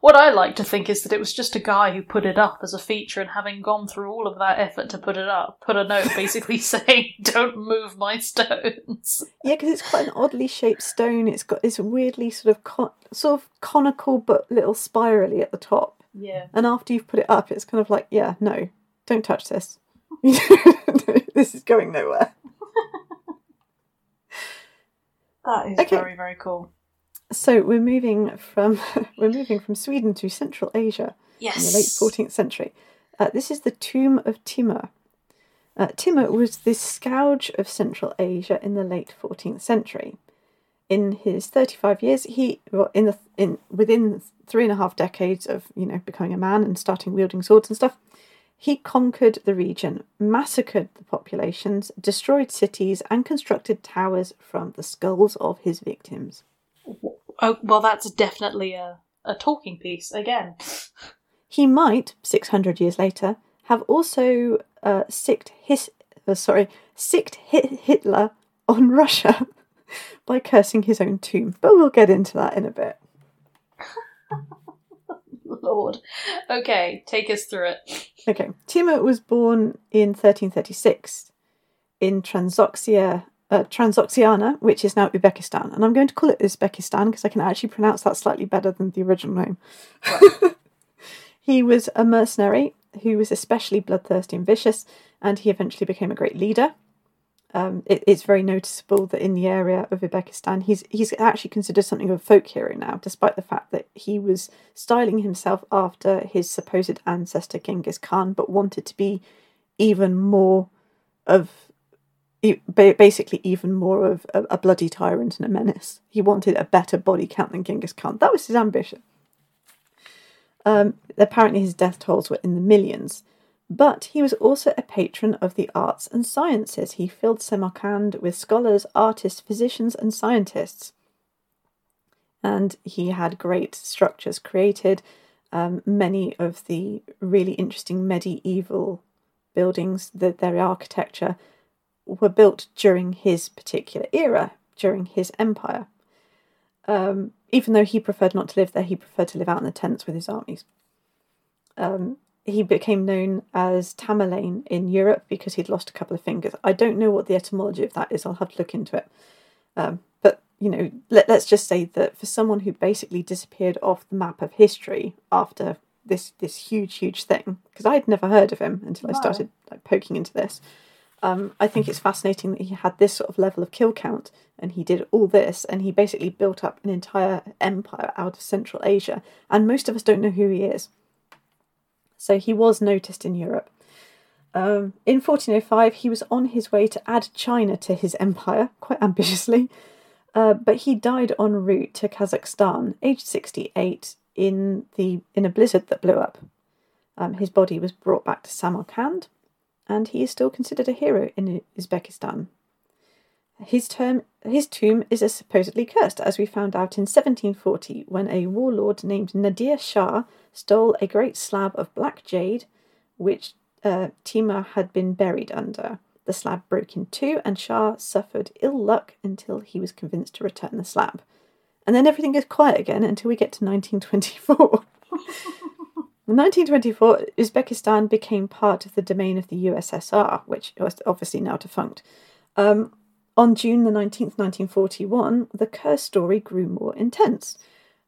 What I like to think is that it was just a guy who put it up as a feature, and having gone through all of that effort to put it up, put a note basically saying, "Don't move my stones." Yeah, because it's quite an oddly shaped stone. It's got this weirdly sort of con- sort of conical but little spirally at the top. Yeah, And after you've put it up, it's kind of like, yeah, no, don't touch this. this is going nowhere. That is Okay. very, very cool. So we're moving from we're moving from Sweden to Central Asia in the late 14th century. Uh, this is the tomb of Timur. Uh, Timur was the scourge of Central Asia in the late 14th century. In his 35 years, he well, in the in within three and a half decades of you know becoming a man and starting wielding swords and stuff, he conquered the region, massacred the populations, destroyed cities, and constructed towers from the skulls of his victims. Oh, well, that's definitely a a talking piece again. He might, 600 years later, have also uh, sicked his, uh, sorry, sicked Hit- Hitler on Russia by cursing his own tomb. But we'll get into that in a bit. Lord. Okay, take us through it. Okay, Timur was born in 1336 in Transoxia, uh, Transoxiana, which is now Uzbekistan. And I'm going to call it Uzbekistan because I can actually pronounce that slightly better than the original name. he was a mercenary who was especially bloodthirsty and vicious, and he eventually became a great leader. Um, it, it's very noticeable that in the area of Uzbekistan, he's he's actually considered something of a folk hero now, despite the fact that he was styling himself after his supposed ancestor Genghis Khan, but wanted to be even more of basically even more of a, a bloody tyrant and a menace. He wanted a better body count than Genghis Khan. That was his ambition. Um, apparently, his death tolls were in the millions. But he was also a patron of the arts and sciences. He filled Samarkand with scholars, artists, physicians, and scientists. And he had great structures created. Um, many of the really interesting medieval buildings, the, their architecture, were built during his particular era, during his empire. Um, even though he preferred not to live there, he preferred to live out in the tents with his armies. Um, he became known as Tamerlane in Europe because he'd lost a couple of fingers. I don't know what the etymology of that is. I'll have to look into it. Um, but you know, let, let's just say that for someone who basically disappeared off the map of history after this this huge huge thing, because I had never heard of him until I started like poking into this. Um, I think it's fascinating that he had this sort of level of kill count and he did all this and he basically built up an entire empire out of Central Asia. And most of us don't know who he is. So he was noticed in Europe. Um, in 1405, he was on his way to add China to his empire, quite ambitiously, uh, but he died en route to Kazakhstan, aged 68, in the in a blizzard that blew up. Um, his body was brought back to Samarkand, and he is still considered a hero in Uzbekistan. His, term, his tomb is supposedly cursed, as we found out in 1740 when a warlord named Nadir Shah stole a great slab of black jade, which uh, Timur had been buried under. The slab broke in two, and Shah suffered ill luck until he was convinced to return the slab. And then everything is quiet again until we get to 1924. In 1924, Uzbekistan became part of the domain of the USSR, which was obviously now defunct. Um, on June the 19th, 1941, the curse story grew more intense.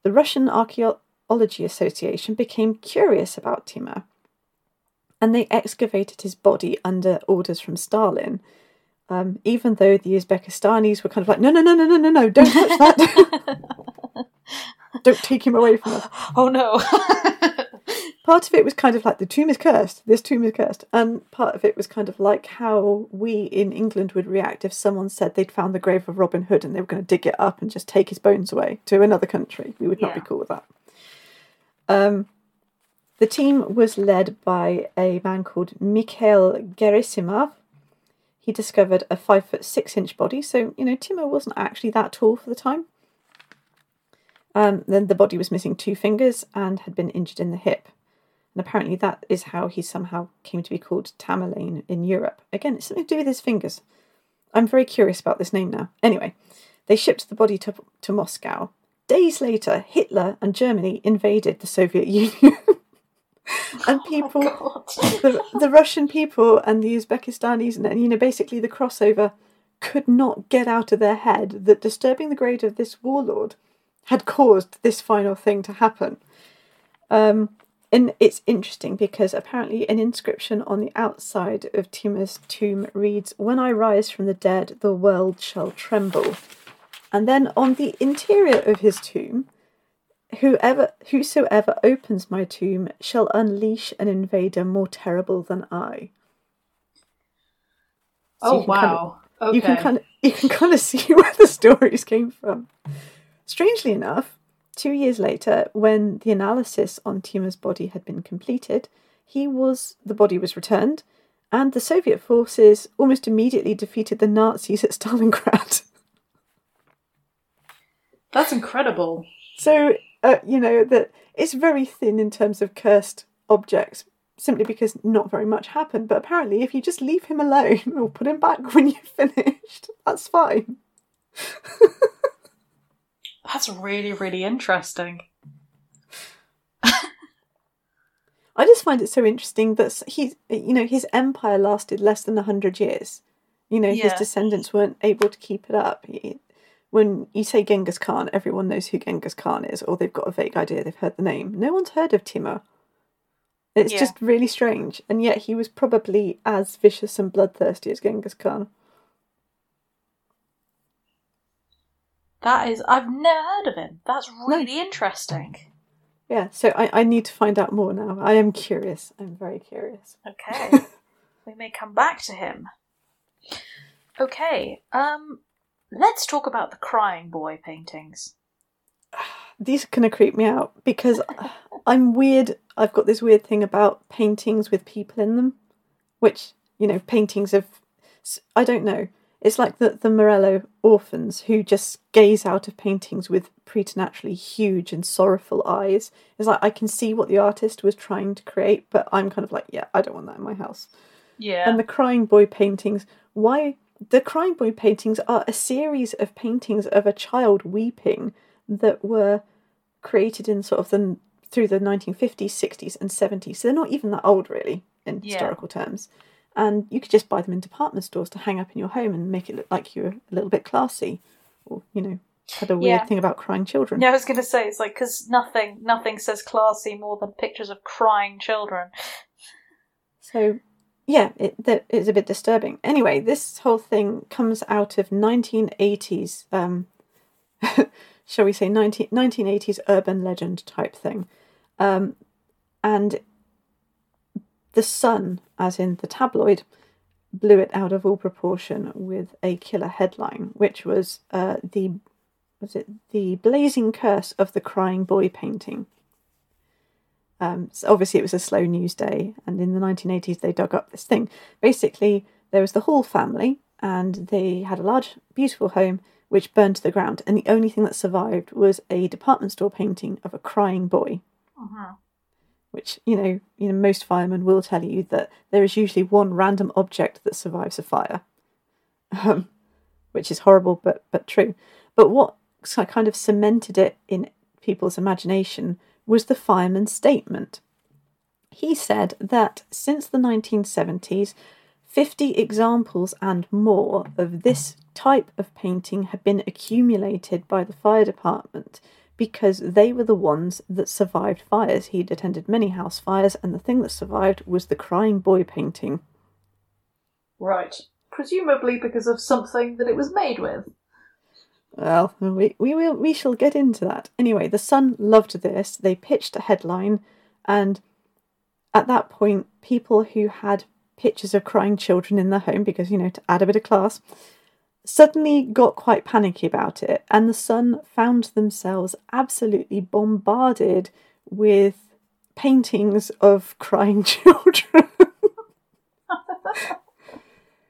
The Russian Archaeology Association became curious about Timur, and they excavated his body under orders from Stalin. Um, even though the Uzbekistanis were kind of like, no, no, no, no, no, no, no, don't touch that. don't take him away from us. Oh no. part of it was kind of like the tomb is cursed this tomb is cursed and part of it was kind of like how we in england would react if someone said they'd found the grave of robin hood and they were going to dig it up and just take his bones away to another country. We would not be cool with that. Um, the team was led by a man called mikhail gerasimov. He discovered a five foot six inch body so you know timur wasn't actually that tall for the time. Um, then the body was missing two fingers and had been injured in the hip and apparently that is how he somehow came to be called Tamerlane in Europe. Again, it's something to do with his fingers. I'm very curious about this name now. Anyway, they shipped the body to, to Moscow. Days later, Hitler and Germany invaded the Soviet Union. and people, Oh, the, the Russian people and the Uzbekistanis, and you know, basically the crossover, could not get out of their head that disturbing the grave of this warlord had caused this final thing to happen. Um, and it's interesting because apparently an inscription on the outside of Timur's tomb reads, When I rise from the dead, the world shall tremble. And then on the interior of his tomb, whoever whosoever opens my tomb shall unleash an invader more terrible than I. So oh you can kind of- wow. okay. you can kind of you can kind of see where the stories came from. Strangely enough, two years later, when the analysis on Timur's body had been completed, he was the body was returned, and the Soviet forces almost immediately defeated the Nazis at Stalingrad. That's incredible. So uh, you know that it's very thin in terms of cursed objects, simply because not very much happened. But apparently, if you just leave him alone or put him back when you've finished, that's fine. That's really, really interesting. I just find it so interesting that he, you know, his empire lasted less than a hundred years. You know, his descendants weren't able to keep it up. He- When you say Genghis Khan, everyone knows who Genghis Khan is, or they've got a vague idea. They've heard the name. No one's heard of Timur. It's Yeah. just really strange, and yet he was probably as vicious and bloodthirsty as Genghis Khan. That is, I've never heard of him. That's really interesting. Yeah, so I, I need to find out more now. I am curious. I'm very curious. Okay. we may come back to him. Okay, um, let's talk about the Crying Boy paintings. these are going to creep me out because I'm weird. I've got this weird thing about paintings with people in them, which, you know, paintings of. I don't know. It's like the, the Morello orphans who just gaze out of paintings with preternaturally huge and sorrowful eyes. It's like I can see what the artist was trying to create, but I'm kind of like, yeah, I don't want that in my house. Yeah. And the Crying Boy paintings, why? The Crying Boy paintings are a series of paintings of a child weeping that were created in sort of the through the 1950s, 60s, and 70s. So they're not even that old, really, in Yeah. historical terms. And you could just buy them in department stores to hang up in your home and make it look like you're a little bit classy. or you know had a weird Yeah. thing about crying children. Yeah, I was going to say it's like because nothing, nothing says classy more than pictures of crying children. So, yeah, it, that is a bit disturbing. Anyway, this whole thing comes out of 1980s, um, shall we say, 19, 1980s urban legend type thing. Um, and The Sun, as in the tabloid, blew it out of all proportion with a killer headline, which was uh, the was it the blazing curse of the crying boy painting. Um, so obviously, it was a slow news day, and in the 1980s, they dug up this thing. Basically, there was the Hall family, and they had a large, beautiful home which burned to the ground, and the only thing that survived was a department store painting of a crying boy. Mhm. Which you know, you know, most firemen will tell you that there is usually one random object that survives a fire, um, which is horrible, but but true. But what kind of cemented it in people's imagination was the fireman's statement. He said that since the 1970s, 50 examples and more of this type of painting had been accumulated by the fire department because they were the ones that survived fires. He'd attended many house fires, and the thing that survived was the crying boy painting. Right. Presumably because of something that it was made with. Well, we, we will we shall get into that. Anyway, the Sun loved this. They pitched a headline, and at that point, people who had pictures of crying children in their home, because you know to add a bit of class, suddenly got quite panicky about it, and the Sun found themselves absolutely bombarded with paintings of crying children.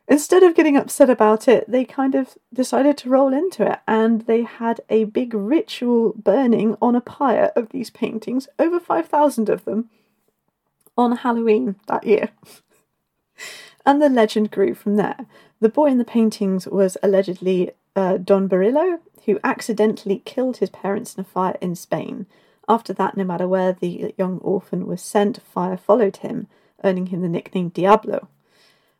Instead of getting upset about it, they kind of decided to roll into it and they had a big ritual burning on a pyre of these paintings, over 5,000 of them, on Halloween that year. and the legend grew from there. The boy in the paintings was allegedly uh, Don Bonillo, who accidentally killed his parents in a fire in Spain. After that, no matter where the young orphan was sent, fire followed him, earning him the nickname Diablo.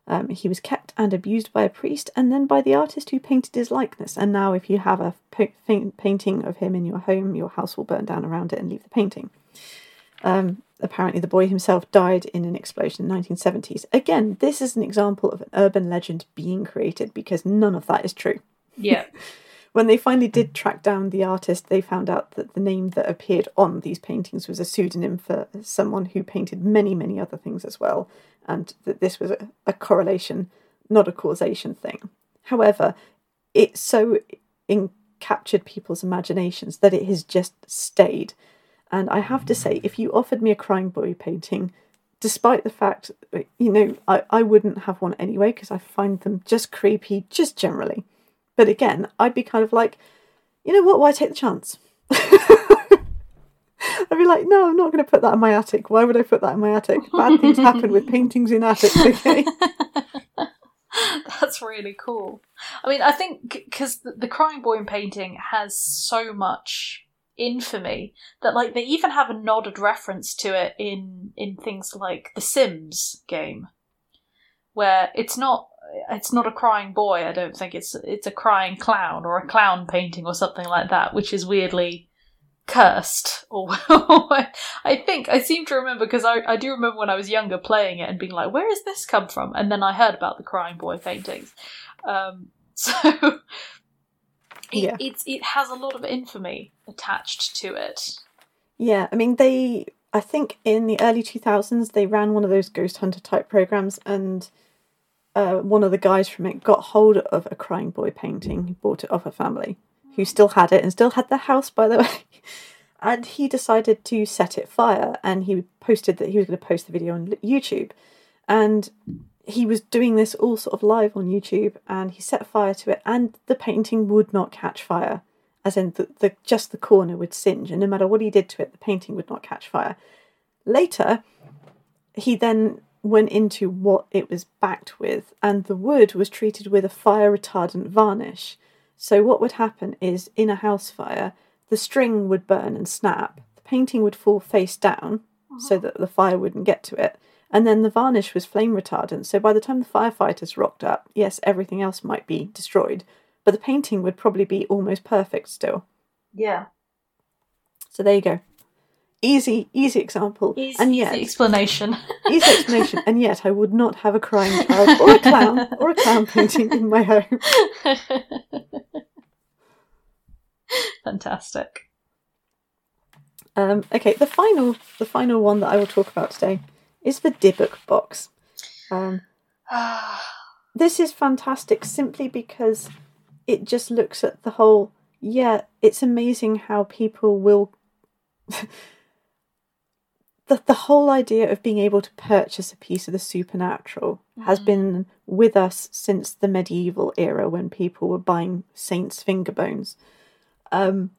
Um, he was kept and abused by a priest and then by the artist who painted his likeness. And now, if you have a painting of him in your home, your house will burn down around it and leave the painting. Um, apparently, the boy himself died in an explosion in the 1970s. Again, this is an example of an urban legend being created because none of that is true. Yeah. When they finally did track down the artist, they found out that the name that appeared on these paintings was a pseudonym for someone who painted many, many other things as well, and that this was a, a correlation, not a causation thing. However, it so in- captured people's imaginations that it has just stayed. And I have to say, if you offered me a crying boy painting, despite the fact, you know, I, I wouldn't have one anyway because I find them just creepy, just generally. But again, I'd be kind of like, you know what? Why take the chance? I'd be like, no, I'm not going to put that in my attic. Why would I put that in my attic? Bad things happen with paintings in attics, okay? That's really cool. I mean, I think because the, the Crying Boy in painting has so much infamy that, like, they even have a nodded reference to it in in things like the Sims game, where it's not it's not a crying boy. I don't think it's it's a crying clown or a clown painting or something like that, which is weirdly cursed or I think I seem to remember because I, I do remember when I was younger playing it and being like where has this come from and then I heard about the crying boy paintings um, so it, Yeah. it's it has a lot of infamy attached to it Yeah, I mean, they, I think in the early 2000s, they ran one of those ghost hunter type programs, and uh, one of the guys from it got hold of a crying boy painting. He bought it off a family who still had it and still had the house, by the way. And he decided to set it fire, and he posted that he was going to post the video on YouTube. And he was doing this all sort of live on YouTube, and he set fire to it, and the painting would not catch fire as in the, the just the corner would singe, and no matter what he did to it, the painting would not catch fire. Later, he then went into what it was backed with, and the wood was treated with a fire retardant varnish. So what would happen is in a house fire, the string would burn and snap, the painting would fall face down so uh-huh. that the fire wouldn't get to it. And then the varnish was flame retardant, so by the time the firefighters rocked up, yes, everything else might be destroyed, but the painting would probably be almost perfect still. Yeah. So there you go. Easy, easy example. Easy, and yet, easy explanation. easy explanation. And yet, I would not have a crying child or a clown or a clown painting in my home. Fantastic. Um, okay, the final, the final one that I will talk about today is the Dybbuk box. Um, this is fantastic simply because it just looks at the whole. Yeah, it's amazing how people will. the the whole idea of being able to purchase a piece of the supernatural has Mhm. been with us since the medieval era when people were buying saints' finger bones. Um,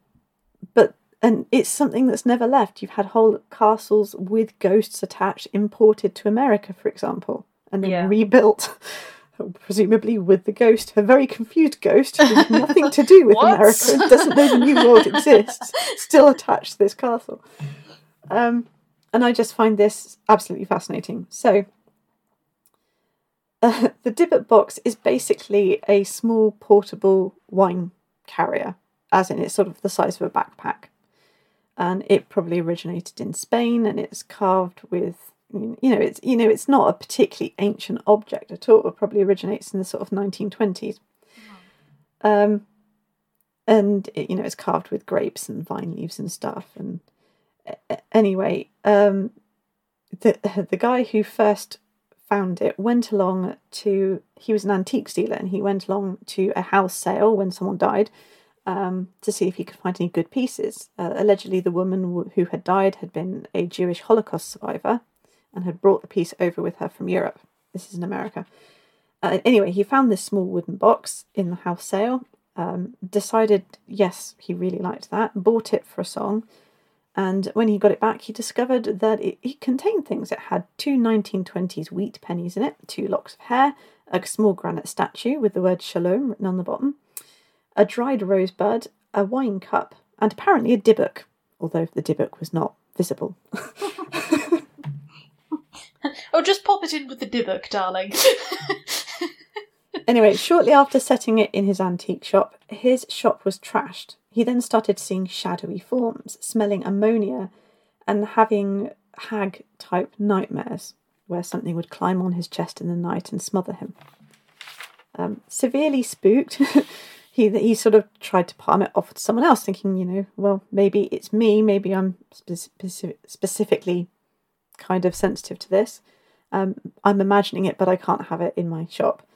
and it's something that's never left. You've had whole castles with ghosts attached, imported to America, for example, and then Yeah. rebuilt, presumably with the ghost, a very confused ghost who has nothing to do with America doesn't know the New World exists, still attached to this castle. Um, and I just find this absolutely fascinating. So, uh, the Dybbuk box is basically a small portable wine carrier, as in it's sort of the size of a backpack. And it probably originated in Spain, and it's carved with, you know, it's you know, it's not a particularly ancient object at all. It probably originates in the sort of nineteen twenties. Um, and it, you know, it's carved with grapes and vine leaves and stuff. And a- anyway, um, the the guy who first found it went along to he was an antiques dealer and he went along to a house sale when someone died um, to see if he could find any good pieces. Uh, allegedly, the woman who had died had been a Jewish Holocaust survivor and had brought the piece over with her from Europe. This is in America. Uh, anyway, he found this small wooden box in the house sale. Um, decided, yes, he really liked that. Bought it for a song. And when he got it back, he discovered that it, it contained things. It had two 1920s wheat pennies in it, two locks of hair, a small granite statue with the word shalom written on the bottom, a dried rosebud, a wine cup, and apparently a Dybbuk, although the Dybbuk was not visible. Oh, just pop it in with the Dybbuk, darling. Anyway, shortly after setting it in his antique shop, his shop was trashed. He then started seeing shadowy forms, smelling ammonia, and having hag type nightmares where something would climb on his chest in the night and smother him. Um, severely spooked, he he sort of tried to palm it off to someone else, thinking, you know, well, maybe it's me, maybe I'm spe- speci- specifically kind of sensitive to this. Um, I'm imagining it, but I can't have it in my shop.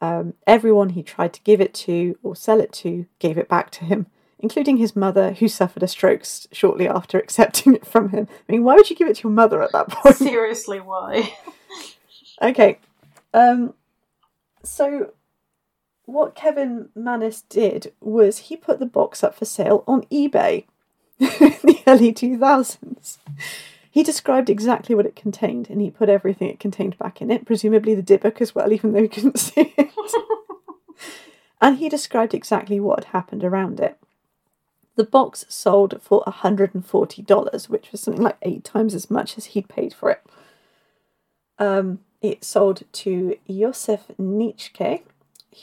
Um, everyone he tried to give it to or sell it to gave it back to him, including his mother, who suffered a stroke shortly after accepting it from him. I mean, why would you give it to your mother at that point? Seriously, why? Okay. Um, so, what Kevin Mannis did was he put the box up for sale on eBay in the early 2000s. He described exactly what it contained and he put everything it contained back in it, presumably the Dybbuk as well, even though he couldn't see it. and he described exactly what had happened around it. The box sold for $140, which was something like eight times as much as he'd paid for it. Um, it sold to Josef Neitzke,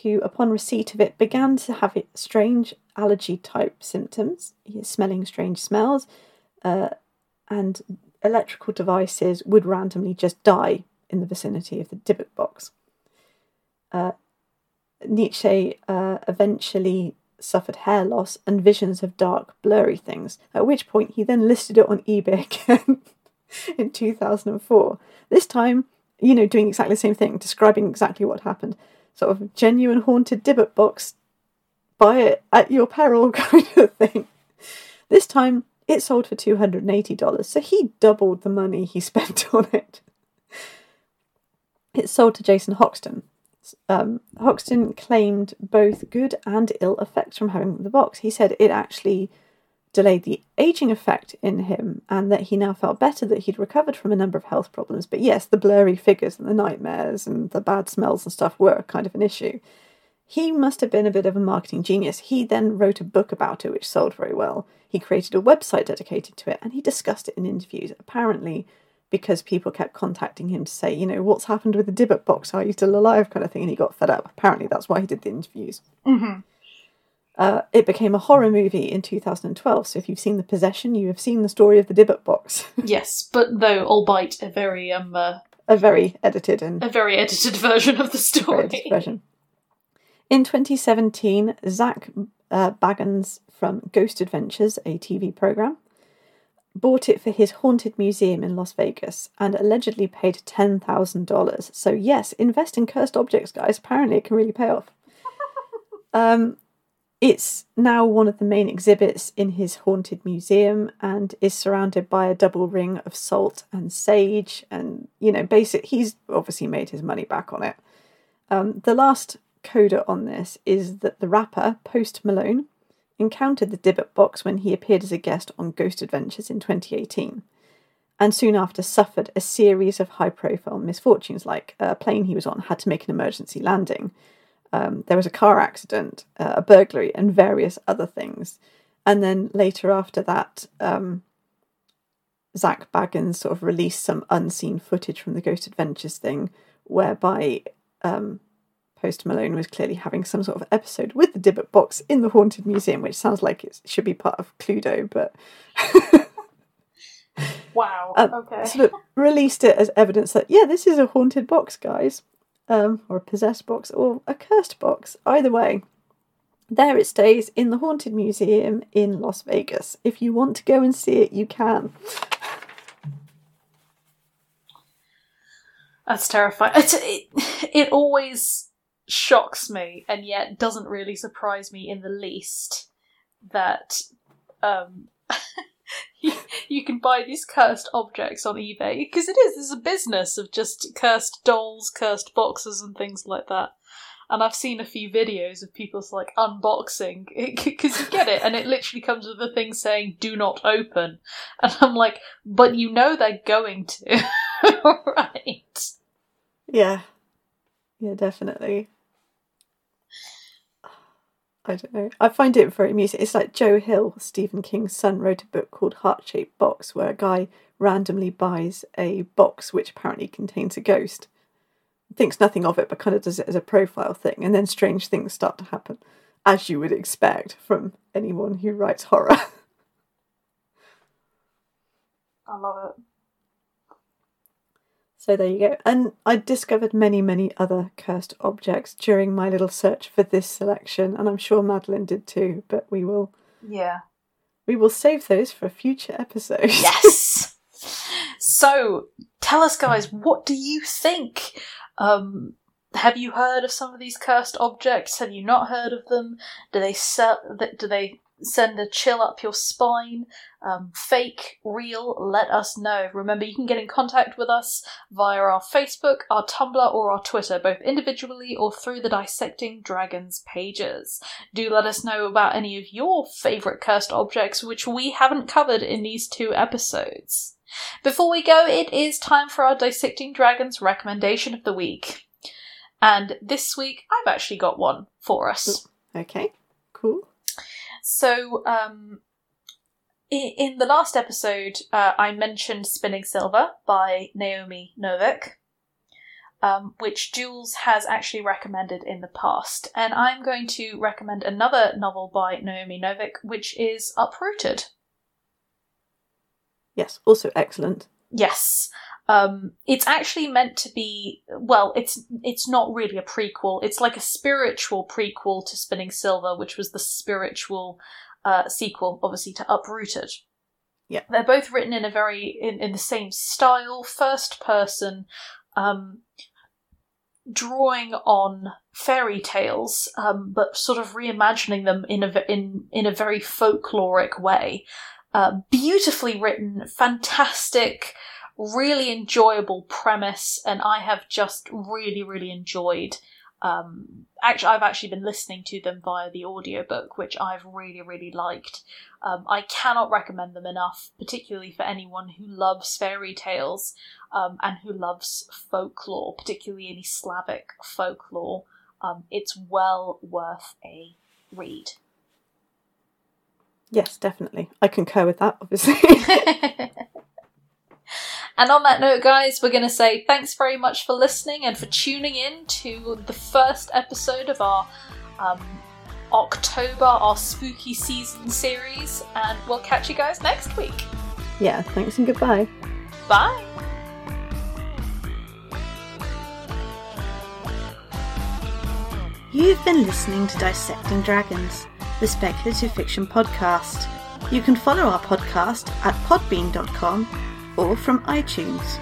who, upon receipt of it, began to have strange allergy type symptoms. He smelling strange smells, uh, and electrical devices would randomly just die in the vicinity of the Dybbuk box. Uh, Neitzke uh, eventually suffered hair loss and visions of dark, blurry things, at which point he then listed it on eBay again in 2004. This time, you know, doing exactly the same thing, describing exactly what happened. Sort of genuine haunted Dybbuk box, buy it at your peril kind of thing. This time, it sold for $280, so he doubled the money he spent on it. It sold to Jason Haxton. Um, Haxton claimed both good and ill effects from having the box. He said it actually delayed the aging effect in him and that he now felt better that he'd recovered from a number of health problems. But yes, the blurry figures and the nightmares and the bad smells and stuff were kind of an issue. He must have been a bit of a marketing genius. He then wrote a book about it, which sold very well. He created a website dedicated to it and he discussed it in interviews. Apparently, because people kept contacting him to say, you know, what's happened with the Dybbuk box? Are you still alive? kind of thing. And he got fed up. Apparently, that's why he did the interviews. Mm-hmm. Uh, it became a horror movie in 2012. So if you've seen The Possession, you have seen the story of the Dybbuk box. yes, but though, albeit a very um uh, a very edited and a very edited version of the story. version. In 2017, Zak uh, Bagans from Ghost Adventures, a TV program, bought it for his haunted museum in Las Vegas and allegedly paid $10,000. So, yes, invest in cursed objects, guys. Apparently, it can really pay off. Um, it's now one of the main exhibits in his haunted museum and is surrounded by a double ring of salt and sage. And, you know, basic, he's obviously made his money back on it. Um, the last coda on this is that the rapper, Post Malone, encountered the Dybbuk box when he appeared as a guest on Ghost Adventures in 2018, and soon after suffered a series of high profile misfortunes, like a plane he was on had to make an emergency landing. Um, there was a car accident, uh, a burglary, and various other things. And then later after that, um, Zak Bagans sort of released some unseen footage from the Ghost Adventures thing, whereby um, Post Malone was clearly having some sort of episode with the Dybbuk box in the Haunted Museum, which sounds like it should be part of Cluedo, but Wow. Uh, okay. sort of released it as evidence that, yeah, this is a haunted box, guys, um, or a possessed box, or a cursed box. Either way, there it stays in the Haunted Museum in Las Vegas. If you want to go and see it, you can. That's terrifying. It's, it, it always shocks me, and yet doesn't really surprise me in the least that um, you, can buy these cursed objects on eBay because it is. There's a business of just cursed dolls, cursed boxes, and things like that. And I've seen a few videos of people's like unboxing because you get it, and it literally comes with a thing saying "Do not open," and I'm like, but you know they're going to, right? Yeah. Yeah, definitely. I don't know. I find it very amusing. It's like Joe Hill, Stephen King's son, wrote a book called Heart Shaped Box, where a guy randomly buys a box which apparently contains a ghost. Thinks nothing of it, but kind of does it as a profile thing. And then strange things start to happen, as you would expect from anyone who writes horror. I love it. So there you go. And I discovered many, many other cursed objects during my little search for this selection, and I'm sure Madeline did too, but we will Yeah. we will save those for a future episode. Yes. so, tell us, guys, what do you think? Um, have you heard of some of these cursed objects? Have you not heard of them? Do they se- do they send a chill up your spine? Um, fake, real? Let us know. Remember, you can get in contact with us via our Facebook, our Tumblr, or our Twitter, both individually or through the Dissecting Dragons pages. Do let us know about any of your favourite cursed objects which we haven't covered in these two episodes. Before we go, it is time for our Dissecting Dragons recommendation of the week. And this week, I've actually got one for us. Okay, cool. So, um, in the last episode, uh, I mentioned Spinning Silver by Naomi Novik, um, which Jules has actually recommended in the past. And I'm going to recommend another novel by Naomi Novik, which is Uprooted. Yes, also excellent. Yes. Um, it's actually meant to be well, it's it's not really a prequel. It's like a spiritual prequel to Spinning Silver, which was the spiritual uh, sequel, obviously, to Uprooted. Yeah. They're both written in a very in, in the same style, first person, um, drawing on fairy tales, um, but sort of reimagining them in a in in a very folkloric way. Uh, beautifully written, fantastic, really enjoyable premise, and I have just really, really enjoyed. Um, actually, I've actually been listening to them via the audiobook, which I've really, really liked. Um, I cannot recommend them enough, particularly for anyone who loves fairy tales um, and who loves folklore, particularly any Slavic folklore. Um, it's well worth a read. Yes, definitely. I concur with that, obviously. and on that note, guys, we're going to say thanks very much for listening and for tuning in to the first episode of our um, October, our spooky season series, and we'll catch you guys next week. Yeah, thanks and goodbye. Bye. You've been listening to Dissecting Dragons, the speculative fiction podcast. You can follow our podcast at podbean.com or from iTunes.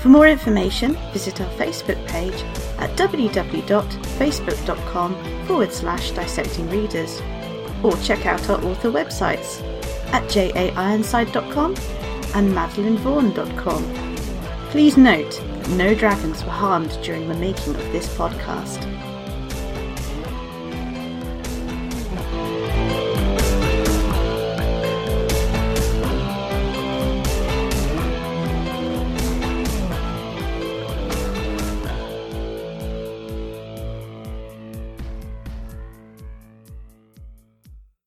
For more information, visit our Facebook page at www.facebook.com forward slash dissecting readers or check out our author websites at jaironside.com and madeleinevaughan.com. Please note that no dragons were harmed during the making of this podcast.